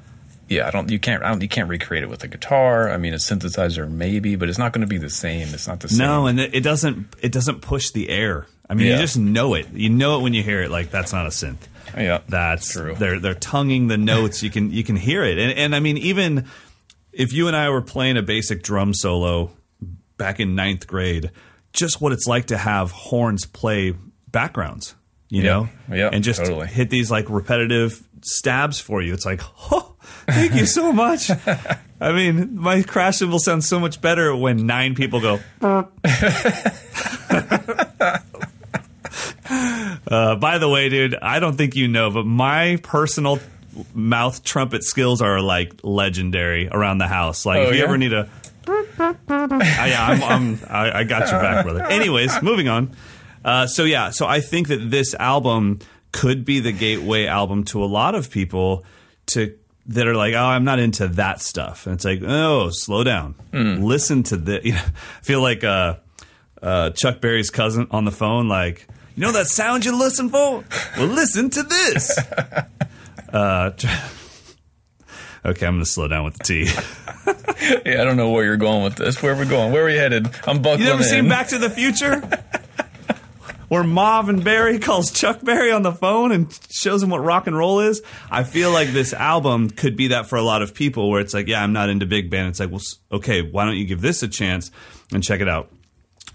yeah. I don't, you can't, I don't, you can't recreate it with a guitar. I mean, a synthesizer maybe, but it's not going to be the same. It's not the same. No, and it doesn't it doesn't push the air. I mean, you just know it. You know it when you hear it. Like that's not a synth. yeah, That's true. They're they're tonguing the notes. You can you can hear it. And and I mean, even if you and I were playing a basic drum solo back in ninth grade, just what it's like to have horns play backgrounds. you Yeah. know, Yeah, and just totally. hit these like repetitive stabs for you. It's like, oh, thank you so much. [laughs] I mean, my crash cymbal sounds so much better when nine people go. [laughs] uh, by the way, dude, I don't think you know, but my personal mouth trumpet skills are like legendary around the house. Like, Oh, if you yeah? ever need a [laughs] uh, yeah, I'm, I'm, I, I got your back, brother. Anyways, moving on. Uh, so yeah, so I think that this album could be the gateway album to a lot of people to that are like, oh, I'm not into that stuff, and it's like, oh, slow down, listen to this. [laughs] You know, I feel like uh, uh, Chuck Berry's cousin on the phone, like, you know that sound you listen for? Well, listen to this. [laughs] Okay, I'm gonna slow down with the T. [laughs] Yeah, I don't know where you're going with this. Where are we going? Where are we headed? I'm buckling You never in. seen Back to the Future? [laughs] Where Marvin Berry calls Chuck Berry on the phone and shows him what rock and roll is. I feel like this album could be that for a lot of people where it's like, yeah, I'm not into big band. It's like, well, okay, why don't you give this a chance and check it out?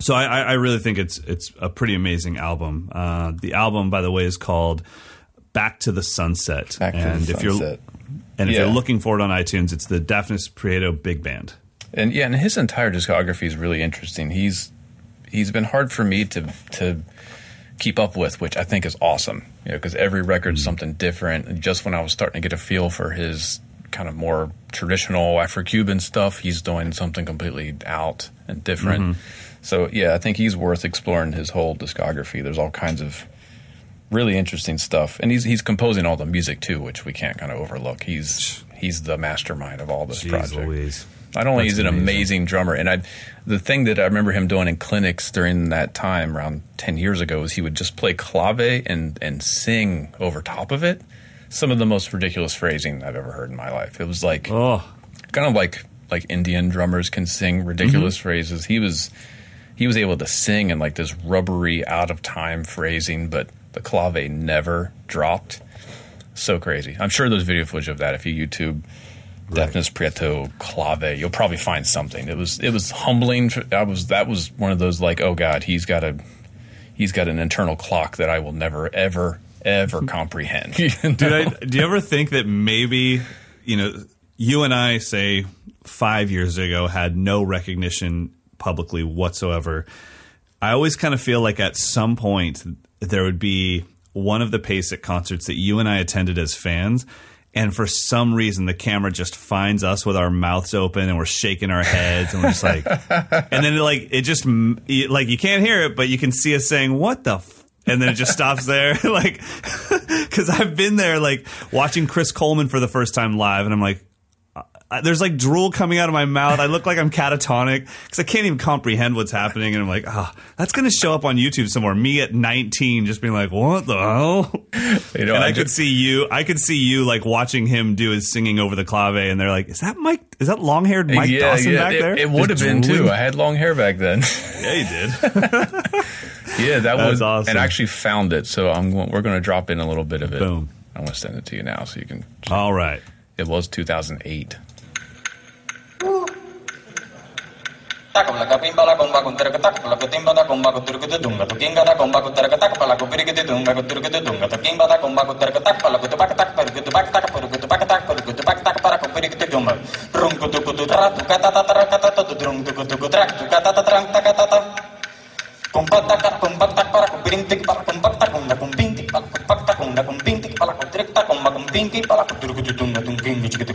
So I, I I really think it's it's a pretty amazing album. Uh, the album, by the way, is called Back to the Sunset. Back to the and if you're Sunset. And if Yeah. you're looking for it on iTunes, it's the Dafnis Prieto Big Band. And yeah, and his entire discography is really interesting. He's he's been hard for me to to keep up with, which I think is awesome. You know, because every record's mm-hmm. something different. And just when I was starting to get a feel for his kind of more traditional Afro-Cuban stuff, he's doing something completely out and different. Mm-hmm. So yeah, I think he's worth exploring his whole discography. There's all kinds of really interesting stuff, and he's he's composing all the music too, which we can't kind of overlook. He's he's the mastermind of all this Jeez project. Louise. Not only That's is an amazing. amazing drummer, and I, the thing that I remember him doing in clinics during that time, around ten years ago, is he would just play clave and and sing over top of it. Some of the most ridiculous phrasing I've ever heard in my life. It was like Oh, kind of like like Indian drummers can sing ridiculous Mm-hmm. phrases. He was he was able to sing in like this rubbery, out of time phrasing, but the clave never dropped. So crazy. I'm sure there's video footage of that if you YouTube Dafnis Prieto clave, you'll probably find something. It was it was humbling. I was that was one of those like, oh god, he's got a he's got an internal clock that I will never ever ever [laughs] comprehend. [laughs] Dude, I, do you ever think that maybe, you know, you and I, say, five years ago, had no recognition publicly whatsoever? I always kind of feel like at some point there would be one of the PASIC concerts that you and I attended as fans. And for some reason, the camera just finds us with our mouths open and we're shaking our heads and we're just like, [laughs] and then like it just like you can't hear it, but you can see us saying, "What the." F-? And then it just stops there, [laughs] like, [laughs] because I've been there, like watching Chris Coleman for the first time live, and I'm like, there's like drool coming out of my mouth. I look like I'm catatonic because I can't even comprehend what's happening, and I'm like, oh, that's going to show up on YouTube somewhere. Me at 19, just being like, what the hell? [laughs] You know, and I, I could ju- see you. I could see you like watching him do his singing over the clave, and they're like, "Is that Mike? Is that long haired Mike Dawson back it, there?" It would have been drooling? too. I had long hair back then. [laughs] Yeah, he did. [laughs] yeah, that That's was awesome. And I actually found it, so I'm we're going to drop in a little bit of it. Boom. I'm going to send it to you now, so you can. All right. It was 2008. Takom la kapimba la komba kunter ketak pala kutimba ta komba kutur kutudung batu kingga ta komba kuter ketak pala kupiri kutudung batu kutur kutudung batu kingga ta komba kuter ketak pala kutupak ketak pala kutupak ketak pala kutupak ketak pala kutupak ketak para kupiri kutudung batu rung kutu kutu terat tu kata tata kata tu rung tu kutu kutu terak tu kata tata terang kata tak kumpat tak tak kumpat tak para kupiring tik para kumpat tak kumda kumping tik para kumpat tak kumda kumping tik para tak kumba kumping tik para kutur kutudung batu kingga cikiti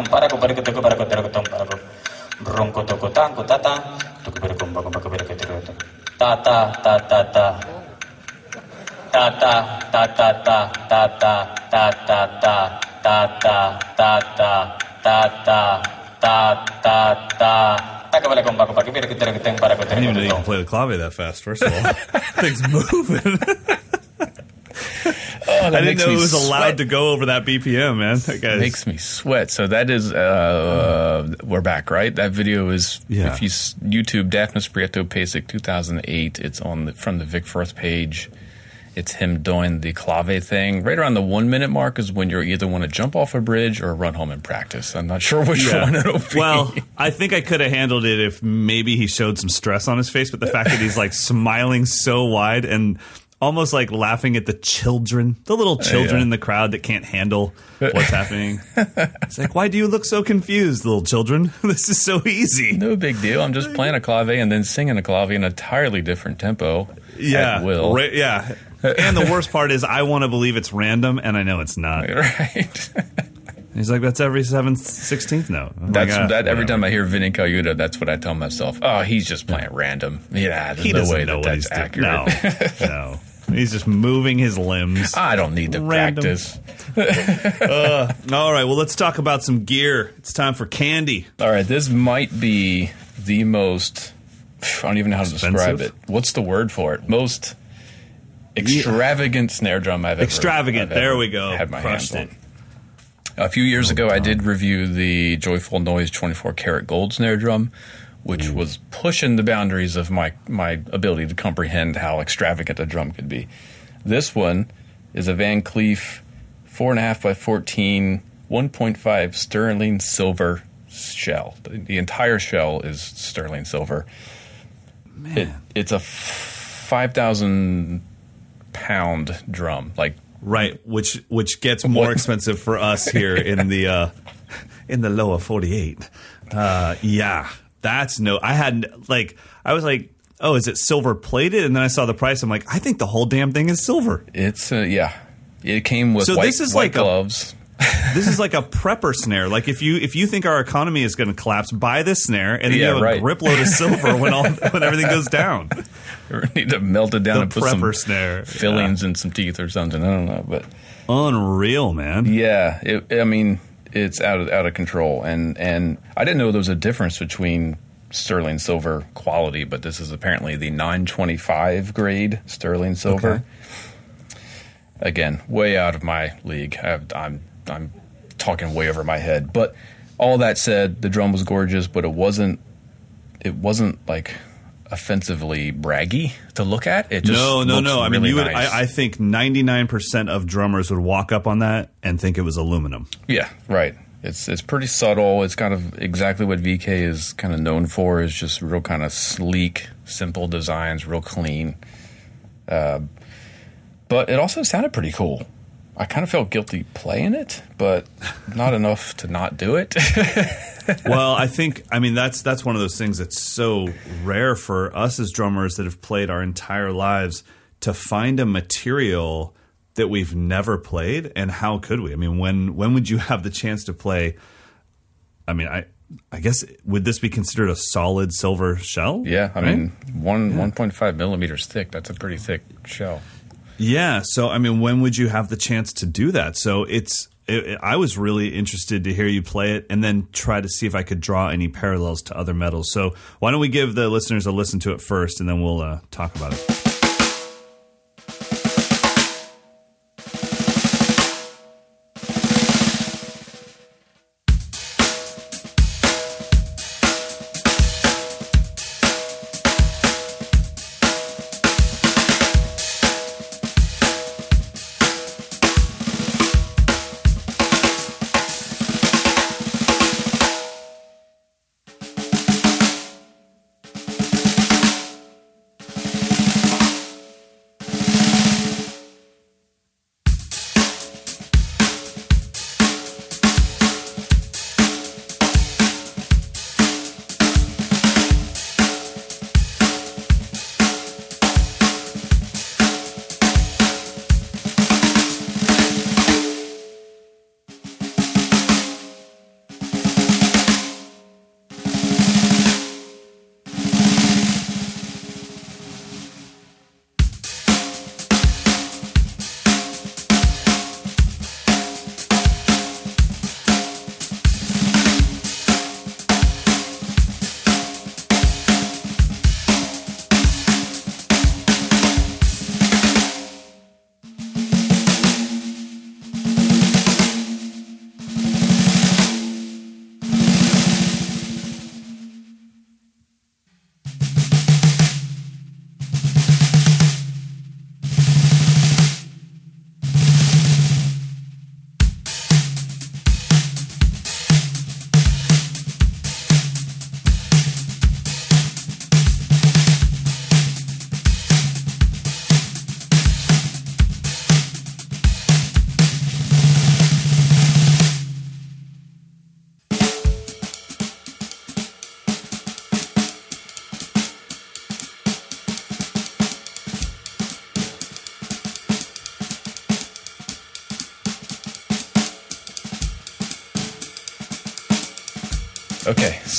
play the clave that fast. First of all, [laughs] things moving. Oh, I didn't know it was allowed to go over that BPM, man. That guy's makes me sweat. So that is, uh, we're back, right? That video is, Yeah. if you YouTube Dafnis Prieto Pasic 2008, it's on the, from the Vic Firth page. It's him doing the clave thing. Right around the one minute mark is when you either want to jump off a bridge or run home and practice. I'm not sure which one it'll be. Well, I think I could have handled it if maybe he showed some stress on his face, but the fact that he's like [laughs] smiling so wide and almost like laughing at the children, the little children yeah. in the crowd that can't handle what's [laughs] happening. It's like, why do you look so confused, little children? [laughs] this is so easy. no big deal. I'm just playing a clave and then singing a clave in a entirely different tempo. Yeah. Will. Ra- yeah. And the worst part is, I want to believe it's random, and I know it's not. Right. He's like, that's every seventh, sixteenth note. Oh I'm That's that. Every time I hear Vinnie Colaiuta, that's what I tell myself. Oh, he's just playing random. Yeah, there's he no doesn't way know that what that's he's doing. accurate. No, [laughs] no. He's just moving his limbs. I don't need to Random. practice. [laughs] Uh, all right, well, let's talk about some gear. It's time for candy. All right, this might be the most. I don't even know how to describe it. What's the word for it? Most extravagant snare drum I've ever. Extravagant. I've there we go. Had my Crushed hands it. on. A few years oh, ago, I did review the Joyful Noise 24 karat gold snare drum, which mm. was pushing the boundaries of my my ability to comprehend how extravagant a drum could be. This one is a Van Kleef four and a half by 14, 1.5 sterling silver shell. The, the entire shell is sterling silver. It, it's a 5,000 pound drum. Like, Right, which which gets more expensive for us here in the uh, in the lower forty eight. Uh, yeah, that's no. I had like I was like, oh, is it silver plated? And then I saw the price. I'm like, I think the whole damn thing is silver. it's, uh, yeah. It came with So white, this is white like a- gloves. This is like a prepper snare. Like if you if you think our economy is going to collapse, buy this snare, and then Yeah, you have right. a grip load of silver when all when everything goes down. [laughs] need to melt it down The and put some snare, fillings in some teeth or something. I don't know, but Unreal, man. yeah, it, I mean, it's out of out of control, and and I didn't know there was a difference between sterling silver quality, but this is apparently the 925 grade sterling silver. Okay. Again, way out of my league. I have, I'm talking way over my head, but all that said, the drum was gorgeous, but it wasn't it wasn't like offensively braggy to look at. It just No, no, no. I mean, really you would. nice. I, I think ninety nine percent of drummers would walk up on that and think it was aluminum. Yeah, right. It's it's pretty subtle. It's kind of exactly what VK is kind of known for. Is just real kind of sleek, simple designs, real clean. Uh, but it also sounded pretty cool. I kind of felt guilty playing it, but not enough to not do it. [laughs] well, I think I mean that's that's one of those things that's so rare for us as drummers that have played our entire lives to find a material that we've never played and how could we? I mean, when when would you have the chance to play I mean, I I guess would this be considered a solid silver shell? yeah, I Right? mean, one one point five millimeters thick. That's a pretty thick shell. Yeah. So, I mean, when would you have the chance to do that? So, it's. It, I was really interested to hear you play it and then try to see if I could draw any parallels to other metals. So, why don't we give the listeners a listen to it first and then we'll uh, talk about it.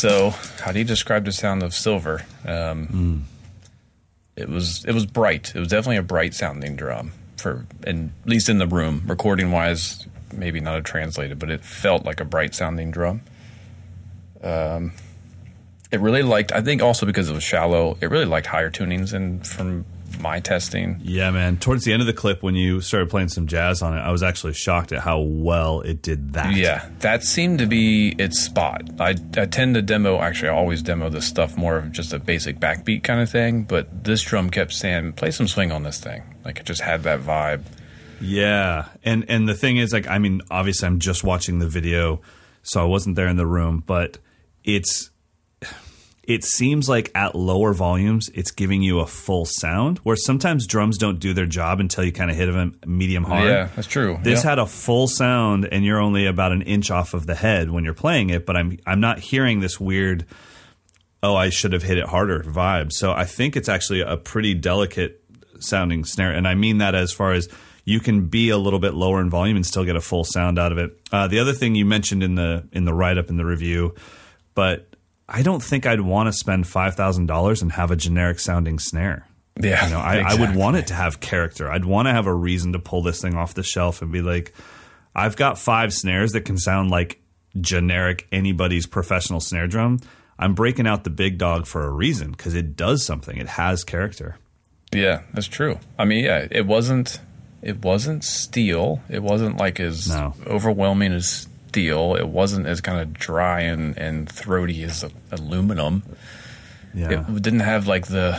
So how do you describe the sound of silver? Um, It was it was bright. It was definitely a bright sounding drum for, in, at least in the room, recording wise. Maybe not a translated, but it felt like a bright sounding drum. Um, it really liked. I think also because it was shallow. It really liked higher tunings, and from my testing, Yeah, man. Towards the end of the clip, when you started playing some jazz on it, I was actually shocked at how well it did that. Yeah, that seemed to be its spot. I, I tend to demo, actually, I always demo this stuff more of just a basic backbeat kind of thing, but this drum kept saying, play some swing on this thing. Like it just had that vibe. Yeah, and and the thing is, like, I mean, obviously, I'm just watching the video, so I wasn't there in the room, but it's it seems like at lower volumes, it's giving you a full sound. Where sometimes drums don't do their job until you kind of hit them medium hard. Yeah, that's true. This had a full sound, and you're only about an inch off of the head when you're playing it. But I'm I'm not hearing this weird. Oh, I should have hit it harder vibe. So I think it's actually a pretty delicate sounding snare, and I mean that as far as you can be a little bit lower in volume and still get a full sound out of it. Uh, the other thing you mentioned in the in the write up in the review, but I don't think I'd want to spend five thousand dollars and have a generic sounding snare. Yeah, You know, I, I would want it to have character. I'd want to have a reason to pull this thing off the shelf and be like, I've got five snares that can sound like generic anybody's professional snare drum. I'm breaking out the big dog for a reason because it does something. It has character. Yeah, that's true. I mean, yeah, it wasn't it wasn't steel. It wasn't like as No. overwhelming as steel. It wasn't as kind of dry and, and throaty as aluminum. Yeah. It didn't have like the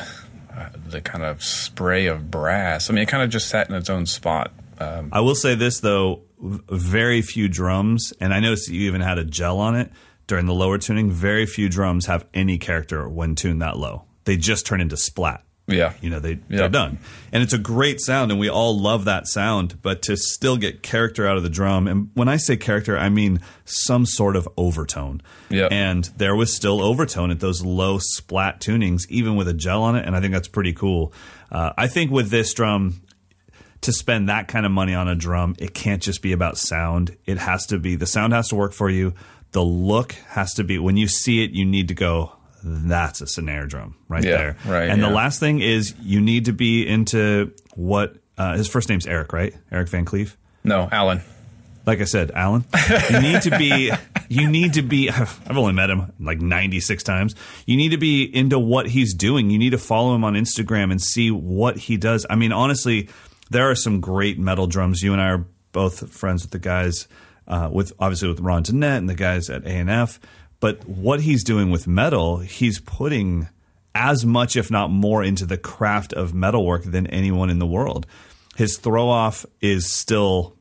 uh, the kind of spray of brass. I mean, it kind of just sat in its own spot. Um, I will say this though, very few drums, and I noticed that you even had a gel on it during the lower tuning. Very few drums have any character when tuned that low. They just turn into splat. Yeah, You know, they Yeah. they're done, and it's a great sound, and we all love that sound. But to still get character out of the drum, and when I say character, I mean some sort of overtone. Yeah. and there was still overtone at those low splat tunings, even with a gel on it, and I think that's pretty cool. Uh, I think with this drum, to spend that kind of money on a drum, it can't just be about sound. It has to be the sound has to work for you. The look has to be when you see it, you need to go. That's a snare drum right Yeah, there. right, And the last thing is you need to be into what uh, his first name's Eric, right? Eric Van Kleef. no, Alan. Like I said, Alan, you need to be. [laughs] You need to be. [laughs] I've only met him like ninety six times. You need to be into what he's doing. You need to follow him on Instagram and see what he does. I mean, honestly, there are some great metal drums. You and I are both friends with the guys, uh, with obviously with Ron Jeanette and the guys at A and F. But what he's doing with metal, he's putting as much, if not more, into the craft of metalwork than anyone in the world. His throw off is still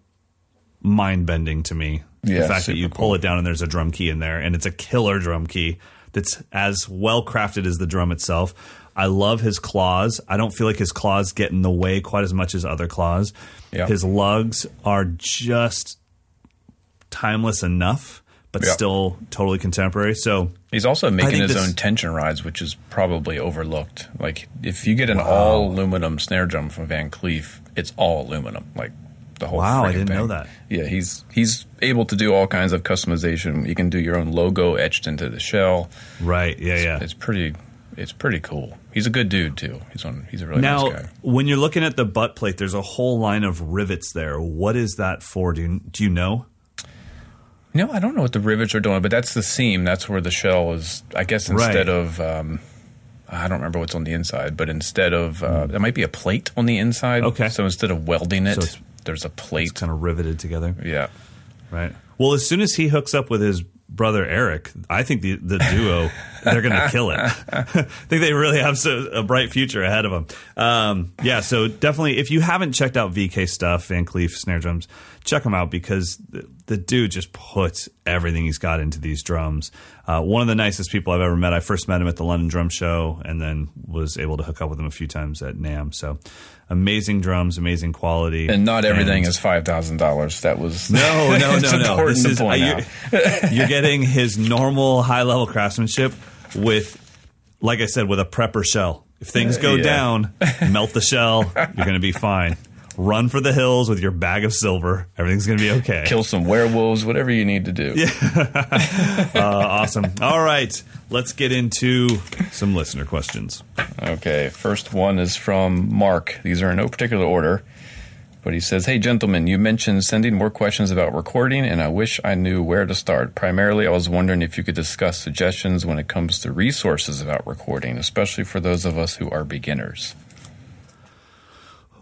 mind bending to me. the fact that you pull cool. it down and there's a drum key in there, and it's a killer drum key that's as well crafted as the drum itself. I love his claws. I don't feel like his claws get in the way quite as much as other claws. Yeah. His lugs are just timeless enough, but Yeah. still totally contemporary. So He's also making his this- own tension rides, which is probably overlooked. Like if you get an all aluminum snare drum from Van Kleef, it's all aluminum. Like the whole. Wow, I didn't thing. know that. Yeah, he's he's able to do all kinds of customization. You can do your own logo etched into the shell. right, yeah, yeah. It's pretty. It's pretty cool. He's a good dude too. He's on. He's a really Now, nice guy. when you're looking at the butt plate, there's a whole line of rivets there. What is that for? Do you, do you know? No, I don't know what the rivets are doing, but that's the seam. That's where the shell is. I guess instead Right. of, um, I don't remember what's on the inside, but instead of, uh, there might be a plate on the inside. Hmm. Okay. So instead of welding it, So there's a plate. Kind of riveted together. yeah. Right. Well, as soon as he hooks up with his brother Eric, I think the the duo [laughs] they're going to kill it. I [laughs] think they really have so, a bright future ahead of them. Um, yeah. So definitely, if you haven't checked out VK stuff, Van Kleef snare drums, check them out because the, the dude just puts everything he's got into these drums. Uh, one of the nicest people I've ever met. I first met him at the London Drum Show, and then was able to hook up with him a few times at NAMM. So amazing drums, amazing quality, And not everything And- is $5,000. That was. no, no, [laughs] no, no. This is uh, you're, [laughs] you're getting his normal high level craftsmanship with, like I said, with a prepper shell. If things go Yeah. down, melt the shell. You're going to be fine. Run for the hills with your bag of silver. Everything's going to be [laughs] okay. Kill some werewolves, whatever you need to do. [laughs] uh, awesome. All right, let's get into some listener questions. Okay, first one is from Mark. These are in no particular order. But he says, Hey, gentlemen, you mentioned sending more questions about recording, and I wish I knew where to start. Primarily, I was wondering if you could discuss suggestions when it comes to resources about recording, especially for those of us who are beginners.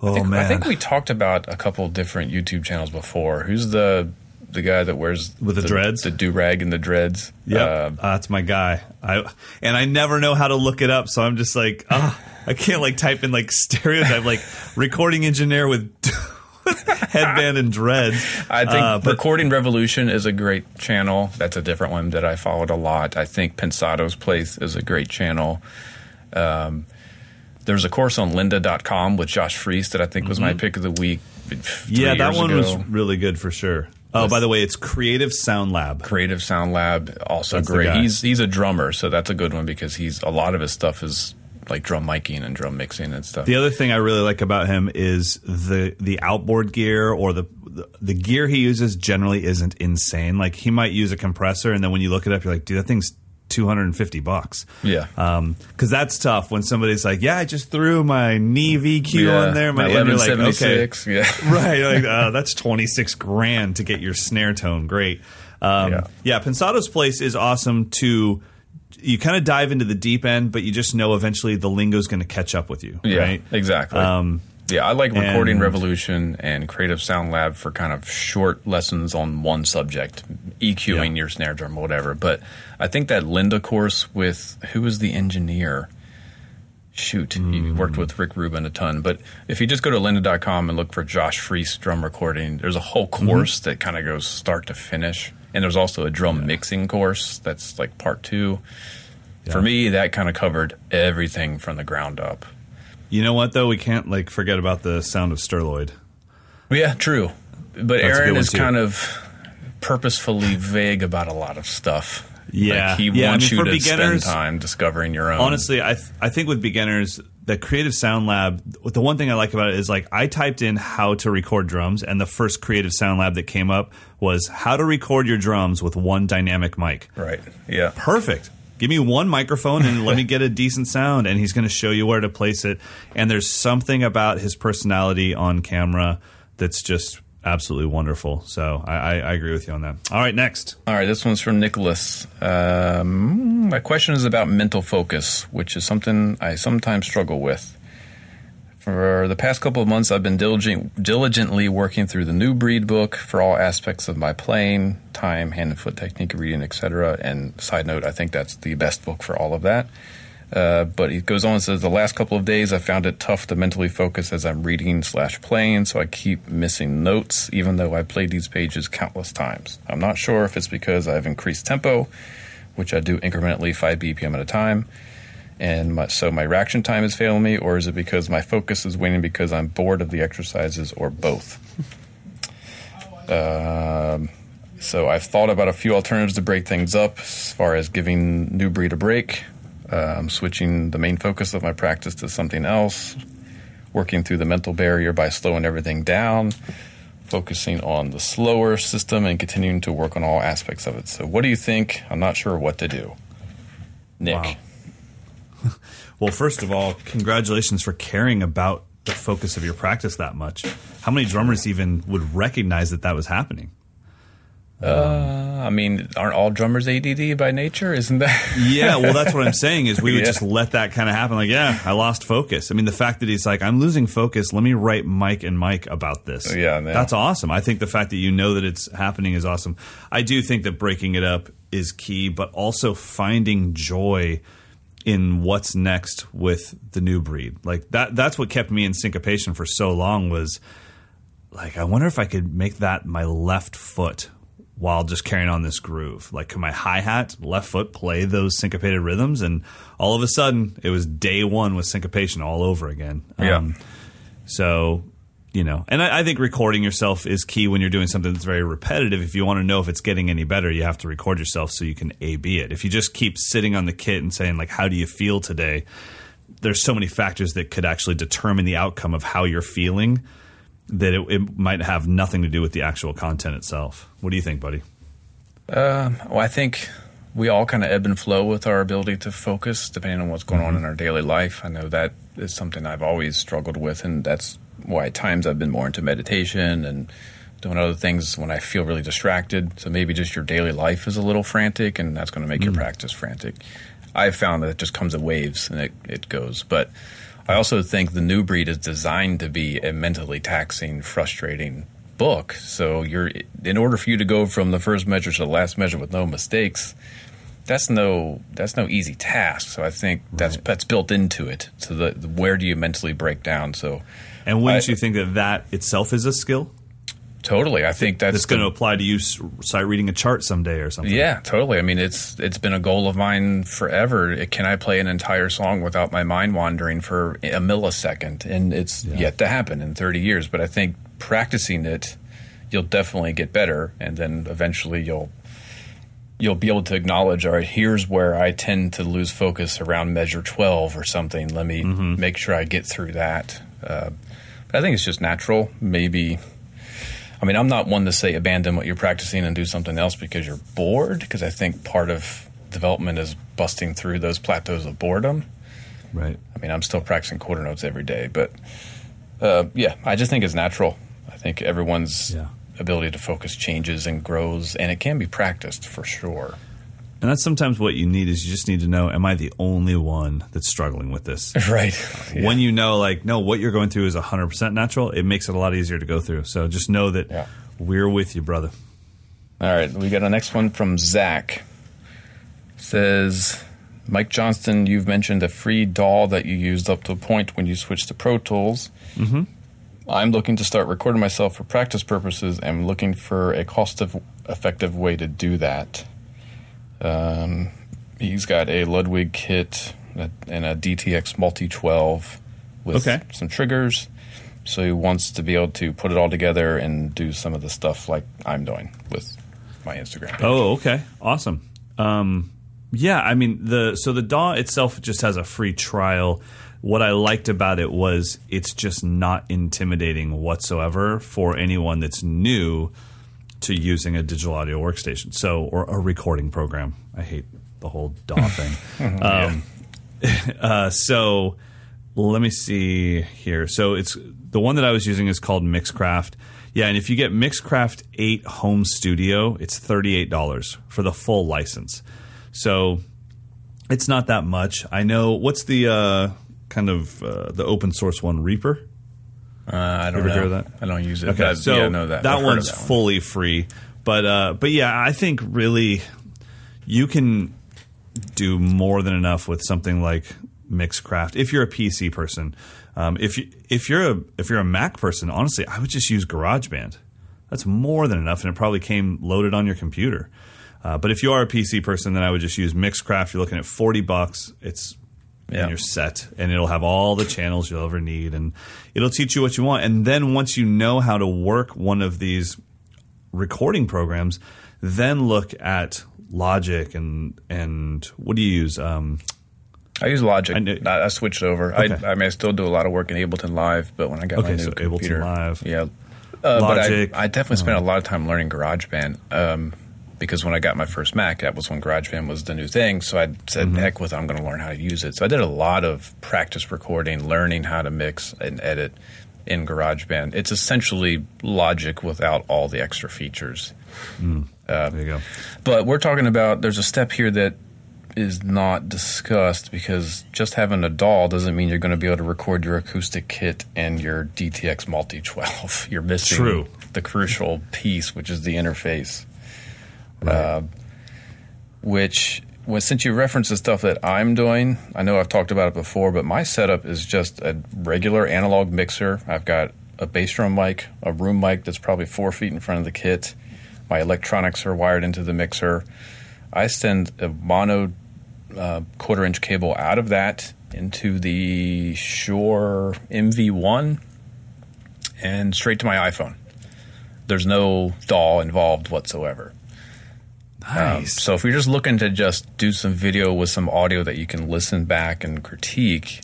Oh I think, man, I think we talked about a couple different YouTube channels before. Who's the the guy that wears With the dreads? the do rag and the dreads? Yeah, Uh, that's my guy. I and I never know how to look it up, so I'm just like, ah, I can't like type in like [laughs] stereotype, like recording engineer with [laughs] headband and dreads. I think Uh, but Recording Revolution is a great channel. That's a different one that I followed a lot. I think Pensado's Place is a great channel. Um, there's a course on lynda.com with Josh Freese that I think was my pick of the week. Mm-hmm. yeah, that one ago. was really good for sure. Oh, by the way, it's Creative Sound Lab. Creative Sound Lab, also That's great. He's he's a drummer, so that's a good one because he's a lot of his stuff is like drum miking and drum mixing and stuff. The other thing I really like about him is the the outboard gear or the, the the gear he uses generally isn't insane. Like he might use a compressor, and then when you look it up, you're like, dude, that thing's two hundred and fifty bucks. Yeah. because that's tough when somebody's like, yeah, I just threw my Neve EQ Yeah, on there, my and you're like, okay, Yeah. [laughs] right, like oh, that's twenty six grand to get your snare tone. Great. Um, Yeah. yeah. Pensado's place is awesome to. You kind of dive into the deep end, but you just know eventually the lingo's going to catch up with you. Yeah, right? exactly. Um, yeah, I like Recording and- Revolution and Creative Sound Lab for kind of short lessons on one subject, EQing Yeah. your snare drum or whatever. But I think that Lynda course with who was the engineer? Shoot, he Hmm. worked with Rick Rubin a ton. But if you just go to lynda.com and look for Josh Freese drum recording, there's a whole Mm-hmm. course that kind of goes start to finish. And there's also a drum mixing course that's like part two. For me, that kind of covered everything from the ground up. You know what though? We can't like forget about the sound of Sterloid. Yeah, true. But That's Aaron is too. kind of purposefully vague about a lot of stuff. Yeah. like he Yeah, I wants mean, you for to beginners- spend time discovering your own. Honestly, I th- I think with beginners, the Creative Sound Lab. The one thing I like about it is like I typed in how to record drums, and the first Creative Sound Lab that came up was how to record your drums with one dynamic mic. right? Yeah, Perfect. Give me one microphone and let me [laughs] get a decent sound, and he's going to show you where to place it. And there's something about his personality on camera that's just absolutely wonderful. So I, I, I agree with you on that. All right, next. All right, this one's from Nicholas. Um, my question is about mental focus, which is something I sometimes struggle with. For the past couple of months, I've been diligent, diligently working through the new breed book for all aspects of my playing, time, hand and foot technique, reading, etc. And side note, I think that's the best book for all of that. Uh, but he goes on and says, the last couple of days I found it tough to mentally focus as I'm reading slash playing, so I keep missing notes, even though I played these pages countless times. I'm not sure if it's because I've increased tempo, which I do incrementally 5 BPM at a time, and my, so my reaction time is failing me, or is it because my focus is waning because I'm bored of the exercises, or both? [laughs] um, so I've thought about a few alternatives to break things up, as far as giving New Breed a break, um, switching the main focus of my practice to something else, working through the mental barrier by slowing everything down, focusing on the slower system, and continuing to work on all aspects of it. So, what do you think? I'm not sure what to do. Nick. Wow. [laughs] Well, first of all, congratulations for caring about the focus of your practice that much. How many drummers even would recognize that that was happening? Uh, I mean, aren't all drummers ADD by nature? Isn't that? [laughs] Yeah, well, that's what I'm saying is we would Yeah. just let that kind of happen. Like, yeah, I lost focus. I mean, the fact that he's like, I'm losing focus. Let me write Mike and Mike about this. Yeah, yeah. that's awesome. I think the fact that you know that it's happening is awesome. I do think that breaking it up is key, but also finding joy in what's next with the new breed. Like that. That's what kept me in syncopation for so long. Was like, I wonder if I could make that my left foot while just carrying on this groove. Like, could my hi hat, left foot play those syncopated rhythms? And all of a sudden, it was day one with syncopation all over again. Yeah. Um, so, you know, and I, I think recording yourself is key when you're doing something that's very repetitive. If you want to know if it's getting any better, you have to record yourself so you can A B it. If you just keep sitting on the kit and saying, like, how do you feel today? There's so many factors that could actually determine the outcome of how you're feeling that it, it might have nothing to do with the actual content itself. What do you think, buddy? Um, well, I think we all kind of ebb and flow with our ability to focus depending on what's going on in our daily life. I know that is something I've always struggled with, and that's why at times I've been more into meditation and doing other things when I feel really distracted. So maybe just your daily life is a little frantic, and that's going to make your mm. practice frantic. I've found that it just comes in waves and it, it goes. But I also think the new breed is designed to be a mentally taxing, frustrating book. So you're in order for you to go from the first measure to the last measure with no mistakes. That's no that's no easy task. So I think that's that's built into it. So the, the where do you mentally break down? So And wouldn't I- you think that that itself is a skill totally, I think that's that's going to apply to you sight reading a chart someday or something? Yeah, totally. I mean, it's it's been a goal of mine forever. It- Can I play an entire song without my mind wandering for a millisecond? And it's yet to happen in 30 years. But I think practicing it, you'll definitely get better, and then eventually you'll you'll be able to acknowledge, all right, here's where I tend to lose focus around measure 12 or something. Let me make sure I get through that. Uh, but I think it's just natural. Maybe. I mean, I'm not one to say abandon what you're practicing and do something else because you're bored, because I think part of development is busting through those plateaus of boredom. Right. I mean, I'm still practicing quarter notes every day, but uh, yeah, I just think it's natural. I think everyone's Yeah. Ability to focus changes and grows, and it can be practiced for sure. And that's sometimes what you need is you just need to know, am I the only one that's struggling with this? [laughs] Right. When you know, like, no, what you're going through is 100% natural, it makes it a lot easier to go through. So just know that Yeah. we're with you, brother. All right, we got a next one from Zach. Says, Mike Johnston, you've mentioned a free DAW that you used up to a point when you switched to Pro Tools. Mm-hmm. I'm looking to start recording myself for practice purposes and looking for a cost effective way to do that. Um, he's got a Ludwig kit and a DTX Multi 12 with Okay. some triggers. So he wants to be able to put it all together and do some of the stuff like I'm doing with my Instagram. page. Oh, okay. Awesome. Um, yeah, I mean the so the DAW itself just has a free trial. What I liked about it was it's just not intimidating whatsoever for anyone that's new to using a digital audio workstation. So or a recording program. I hate the whole DAW [laughs] thing. Um, [laughs] uh, so let me see here. So it's the one that I was using is called Mixcraft. Yeah, and if you get Mixcraft 8 Home Studio, it's $38 for the full license. So it's not that much. I know what's the uh, kind of uh, the open source one Reaper? Uh, I don't know. that? I don't use it. Okay, so yeah, that. that I've heard of one's that one. fully free. But uh, but yeah, I think really you can do more than enough with something like Mixcraft if you're a PC person. Um, if you if you're a if you're a Mac person, honestly, I would just use GarageBand. That's more than enough, and it probably came loaded on your computer. Uh, but if you are a PC person, then I would just use Mixcraft. You're looking at forty bucks. It's Yeah. and you're set, and it'll have all the channels you'll ever need, and it'll teach you what you want. And then once you know how to work one of these recording programs, then look at Logic and and what do you use? Um, I use Logic. I I, knew- I switched over. Okay. I, I mean, I still do a lot of work in Ableton Live, but when I got my new so Ableton Live. yeah. Uh, Logic. But I, I definitely spent a lot of time learning GarageBand um, because when I got my first Mac, that was when GarageBand was the new thing. So I said, Mm-hmm. "Heck with, it, I'm going to learn how to use it." So I did a lot of practice recording, learning how to mix and edit in GarageBand. It's essentially Logic without all the extra features. there you go. But we're talking about there's a step here that is not discussed because just having a DAW doesn't mean you're going to be able to record your acoustic kit and your DTX Multi 12. [laughs] You're missing True. the crucial piece, which is the interface. Uh, which, since you referenced the stuff that I'm doing, I know I've talked about it before, but my setup is just a regular analog mixer. I've got a bass drum mic, a room mic that's probably four feet in front of the kit. My electronics are wired into the mixer. I send a mono uh, quarter inch cable out of that into the Shure MV1 and straight to my iPhone. There's no DAW involved whatsoever. Um, so if you're just looking to just do some video with some audio that you can listen back and critique,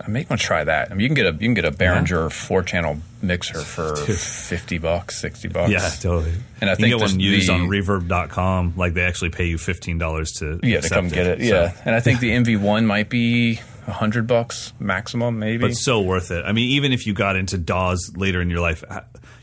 I may want to try that. I mean, you can get a you can get a Behringer four channel mixer [laughs] for fifty bucks, sixty bucks. Yeah, totally. And I you think get one used the- on Reverb.com. Like they actually pay you fifteen dollars to Yeah, to come get it. So- Yeah, and I think the [laughs] MV1 might be a hundred bucks maximum, maybe. but so worth it. I mean, even if you got into DAWs later in your life,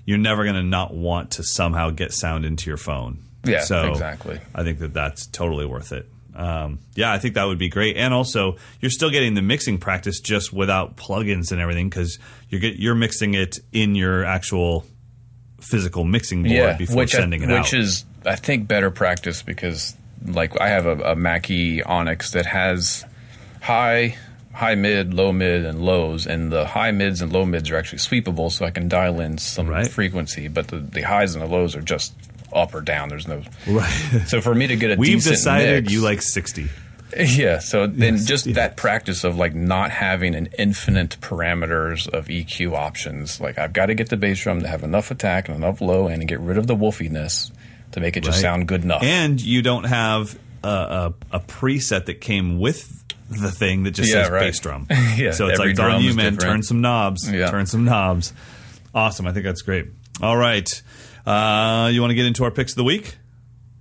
you're never going to not want to somehow get sound into your phone. Yeah, so exactly. I think that that's totally worth it. Um, yeah, I think that would be great, and also you're still getting the mixing practice just without plugins and everything because you're get, you're mixing it in your actual physical mixing board yeah, before which sending I, it which out. Which is I think better practice because like I have a, a Mackie Onyx that has high, high mid, low mid, and lows, and the high mids and low mids are actually sweepable, so I can dial in some Right. frequency, but the, the highs and the lows are just up or down. There's no right. so for me to get a We've decent decided mix- you like sixty. Yeah, so then Yes, just yeah. that practice of like not having an infinite parameters of EQ options. Like I've got to get the bass drum to have enough attack and enough low end and get rid of the wolfiness to make it just Right. sound good enough. and you don't have a, a, a preset that came with the thing that just Yeah, says right. bass drum. [laughs] Yeah, so it's like, darn drum you, is man, different. turn some knobs, Yeah. turn some knobs. Awesome. I think that's great. All right. Uh, you want to get into our picks of the week?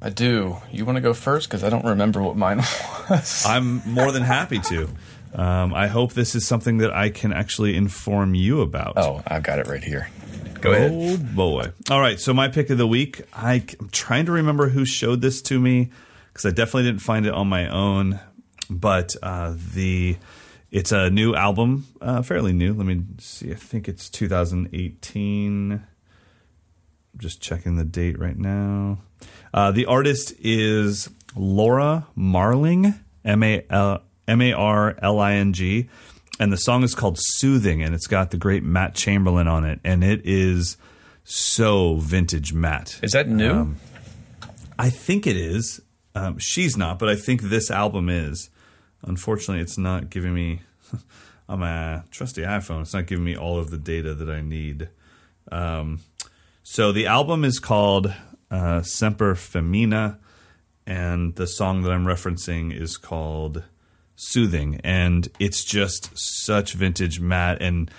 I do. You want to go first because I don't remember what mine [laughs] was. I'm more than happy to. Um, I hope this is something that I can actually inform you about. oh, I've got it right here. Go ahead. Oh boy! All right, so my pick of the week. I, am trying to remember who showed this to me because I definitely didn't find it on my own. But uh, the it's a new album, uh, fairly new. Let me see. I think it's 2018. Just checking the date right now. Uh, the artist is Laura Marling, M A L M A R L I N G, and the song is called "Soothing," and it's got the great Matt Chamberlain on it, and it is so vintage Matt. Is that new? Um, I think it is. Um, she's not, but I think this album is. Unfortunately, it's not giving me [laughs] on my trusty iPhone. It's not giving me all of the data that I need. Um, so the album is called uh, Semper Femina, and the song that I'm referencing is called Soothing, and it's just such vintage Matt. And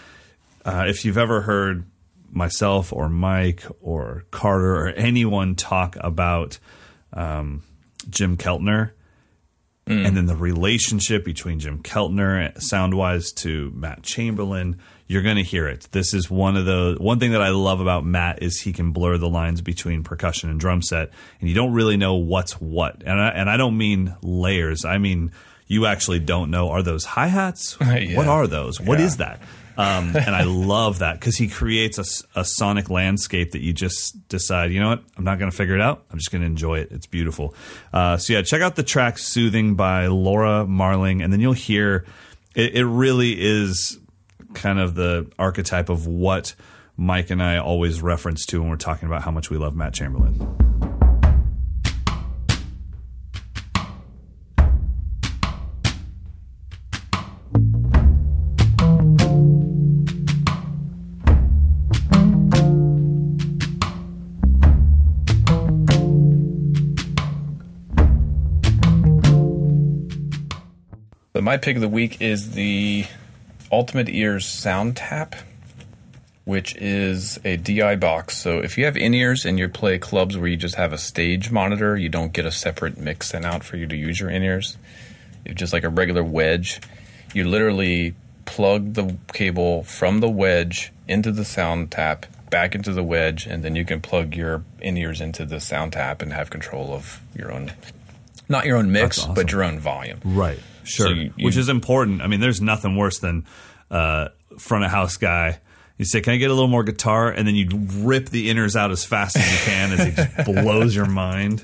uh, if you've ever heard myself or Mike or Carter or anyone talk about um, Jim Keltner, and then the relationship between Jim Keltner, sound wise, to Matt Chamberlain, you're going to hear it. This is one of the one thing that I love about Matt is he can blur the lines between percussion and drum set, and you don't really know what's what. And I, and I don't mean layers. I mean you actually don't know are those hi hats? [laughs] Yeah. What are those? What Yeah. is that? Um, and I love that because he creates a, a, sonic landscape that you just decide, you know what, I'm not going to figure it out. I'm just going to enjoy it. It's beautiful. Uh, so, yeah, check out the track Soothing by Laura Marling, and then you'll hear it, it really is kind of the archetype of what Mike and I always reference to when we're talking about how much we love Matt Chamberlain. My pick of the week is the Ultimate Ears Sound Tap, which is a DI box. So if you have in ears and you play clubs where you just have a stage monitor, you don't get a separate mix sent out for you to use your in ears. It's just like a regular wedge. You literally plug the cable from the wedge into the sound tap, back into the wedge, and then you can plug your in ears into the sound tap and have control of your own, not your own mix, awesome. but your own volume. Right. Sure. So you- you- Which is important. I mean, there's nothing worse than uh, front of house guy. You say, "Can I get a little more guitar?" And then you rip the in-ears out as fast as you can, as it just [laughs] blows your mind.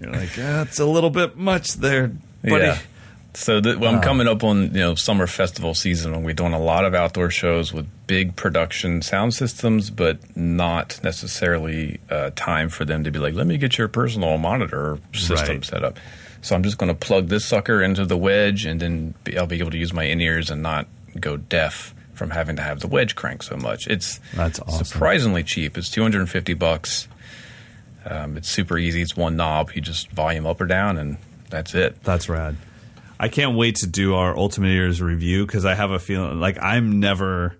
You're like, "That's a little bit much there, buddy." Yeah. So th- well, I'm coming up on you know summer festival season, and we're doing a lot of outdoor shows with big production sound systems, but not necessarily uh, time for them to be like, "Let me get your personal monitor system Right. set up." So I'm just going to plug this sucker into the wedge, and then be, I'll be able to use my in ears and not go deaf from having to have the wedge crank so much. It's That's awesome. surprisingly cheap. It's 250 bucks. Um, it's super easy. It's one knob. You just volume up or down, and that's it. That's rad. I can't wait to do our Ultimate Ears review because I have a feeling like I'm never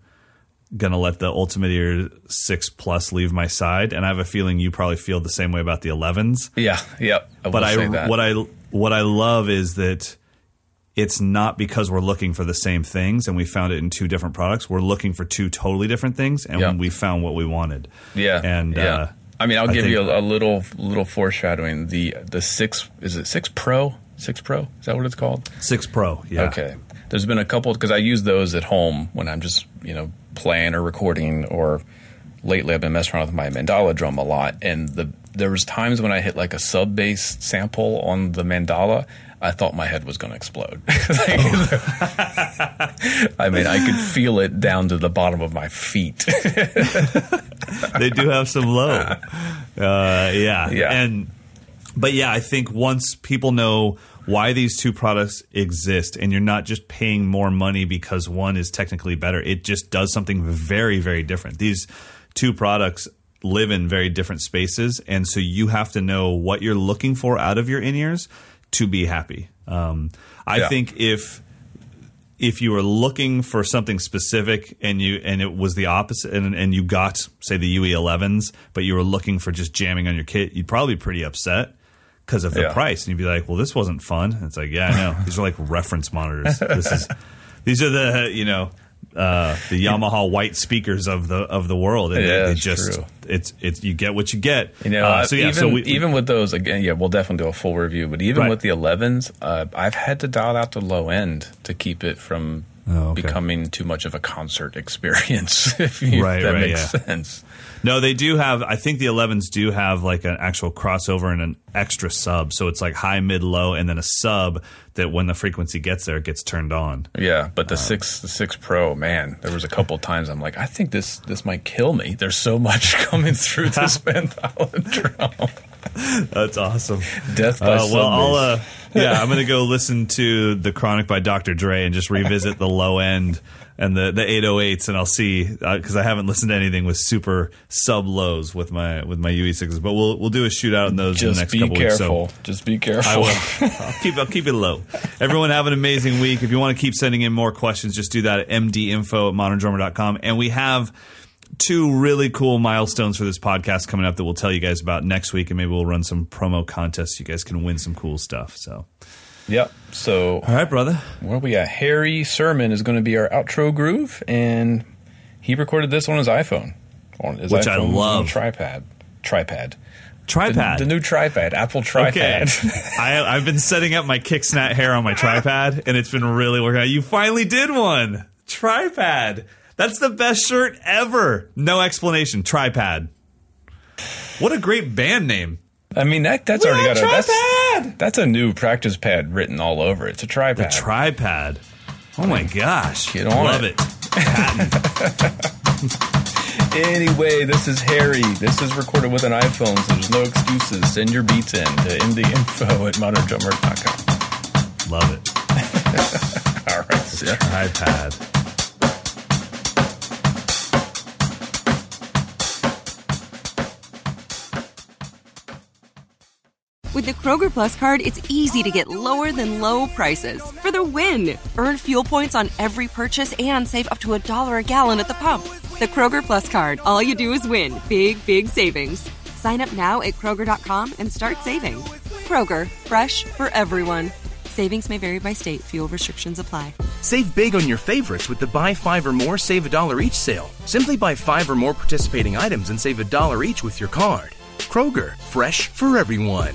gonna let the Ultimate Ear six plus leave my side, and I have a feeling you probably feel the same way about the 11s. Yeah, yep. I But I that. what I what I love is that it's not because we're looking for the same things and we found it in two different products. We're looking for two totally different things, and Yeah. we found what we wanted. Yeah, and yeah. Uh, I mean, I'll I give you a, a little little foreshadowing. The the six is it six Pro? Six Pro is that what it's called? six Pro. Yeah. Okay. There's been a couple because I use those at home when I'm just you know playing or recording or lately I've been messing around with my mandala drum a lot and the there was times when I hit like a sub bass sample on the mandala I thought my head was going to explode. [laughs] I mean, I could feel it down to the bottom of my feet. [laughs] they do have some low. [laughs] Uh, yeah. Yeah. And but yeah, I think once people know why these two products exist and you're not just paying more money because one is technically better, it just does something very very different. These two products live in very different spaces and so you have to know what you're looking for out of your in-ears to be happy. Um, I Yeah. think if if you were looking for something specific and you and it was the opposite and, and you got say the UE 11s but you were looking for just jamming on your kit you'd probably be pretty upset because of the Yeah. price and you'd be like well this wasn't fun it's like yeah I know [laughs] these are like reference monitors this is these are the you know uh, the Yamaha white speakers of the of the world and Yeah, they, they just true. it's it's you get what you get You know, Uh, so yeah even, so we, even with those again, yeah, we'll definitely do a full review. But even Right. with the 11s, uh, I've had to dial out the low end to keep it from Oh, okay. becoming too much of a concert [laughs] experience. if you, Right, that right, makes yeah. sense. No, they do have. I think the 11s do have like an actual crossover and an extra sub. So it's like high, mid, low, and then a sub that when the frequency gets there, it gets turned on. Yeah, but Um, the six, the six Pro, man, there was a couple times I'm like, I think this this might kill me. There's so much [laughs] coming through [laughs] this drum. That's awesome. Death by Uh, well, I'll. Uh, [laughs] yeah, I'm gonna go listen to the Chronic by Dr. Dre and just revisit the low end and the the 808s, and I'll see uh, because I haven't listened to anything with super sub lows with my with my UE6s. But we'll we'll do a shootout on those in the next couple weeks. So just be careful. Just be careful. I will. I'll keep I'll keep it low. Everyone have an amazing week. If you want to keep sending in more questions, just do that at mdinfo at moderndrummer.com. And we have two really cool milestones for this podcast coming up that we'll tell you guys about next week, and maybe we'll run some promo contests. You guys can win some cool stuff. So, Yep. So all right, brother. where we at? Harry Sermon is going to be our outro groove, and he recorded this on his iPhone, on his Which I love. tripod, tripod, Tripod. the, the new tripod, Apple Okay. tripod. [laughs] I, I've been setting up my kicksnat hair on my tripod, and it's been really working out. You finally did one. Tripod. That's the best shirt ever. No explanation. Tripod. What a great band name. I mean that that's We already got a that's, tripod! that's a new practice pad written all over it. It's a tripod. The tripod. Oh my gosh. Get on Love it. it. [laughs] Anyway, this is Harry. This is recorded with an iPhone, so there's no excuses. Send your beats in to mdinfo at moderndrummer.com. Love it. [laughs] All right. see ya. Tripod. With the Kroger Plus card, it's easy to get lower than low prices for the win. Earn fuel points on every purchase and save up to a dollar a gallon at the pump. The Kroger Plus card, all you do is win. Big, big savings. Sign up now at Kroger.com and start saving. Kroger, fresh for everyone. Savings may vary by state. Fuel restrictions apply. Save big on your favorites with the Buy Five or More Save a Dollar Each sale. Simply buy five or more participating items and save a dollar each with your card. Kroger, fresh for everyone.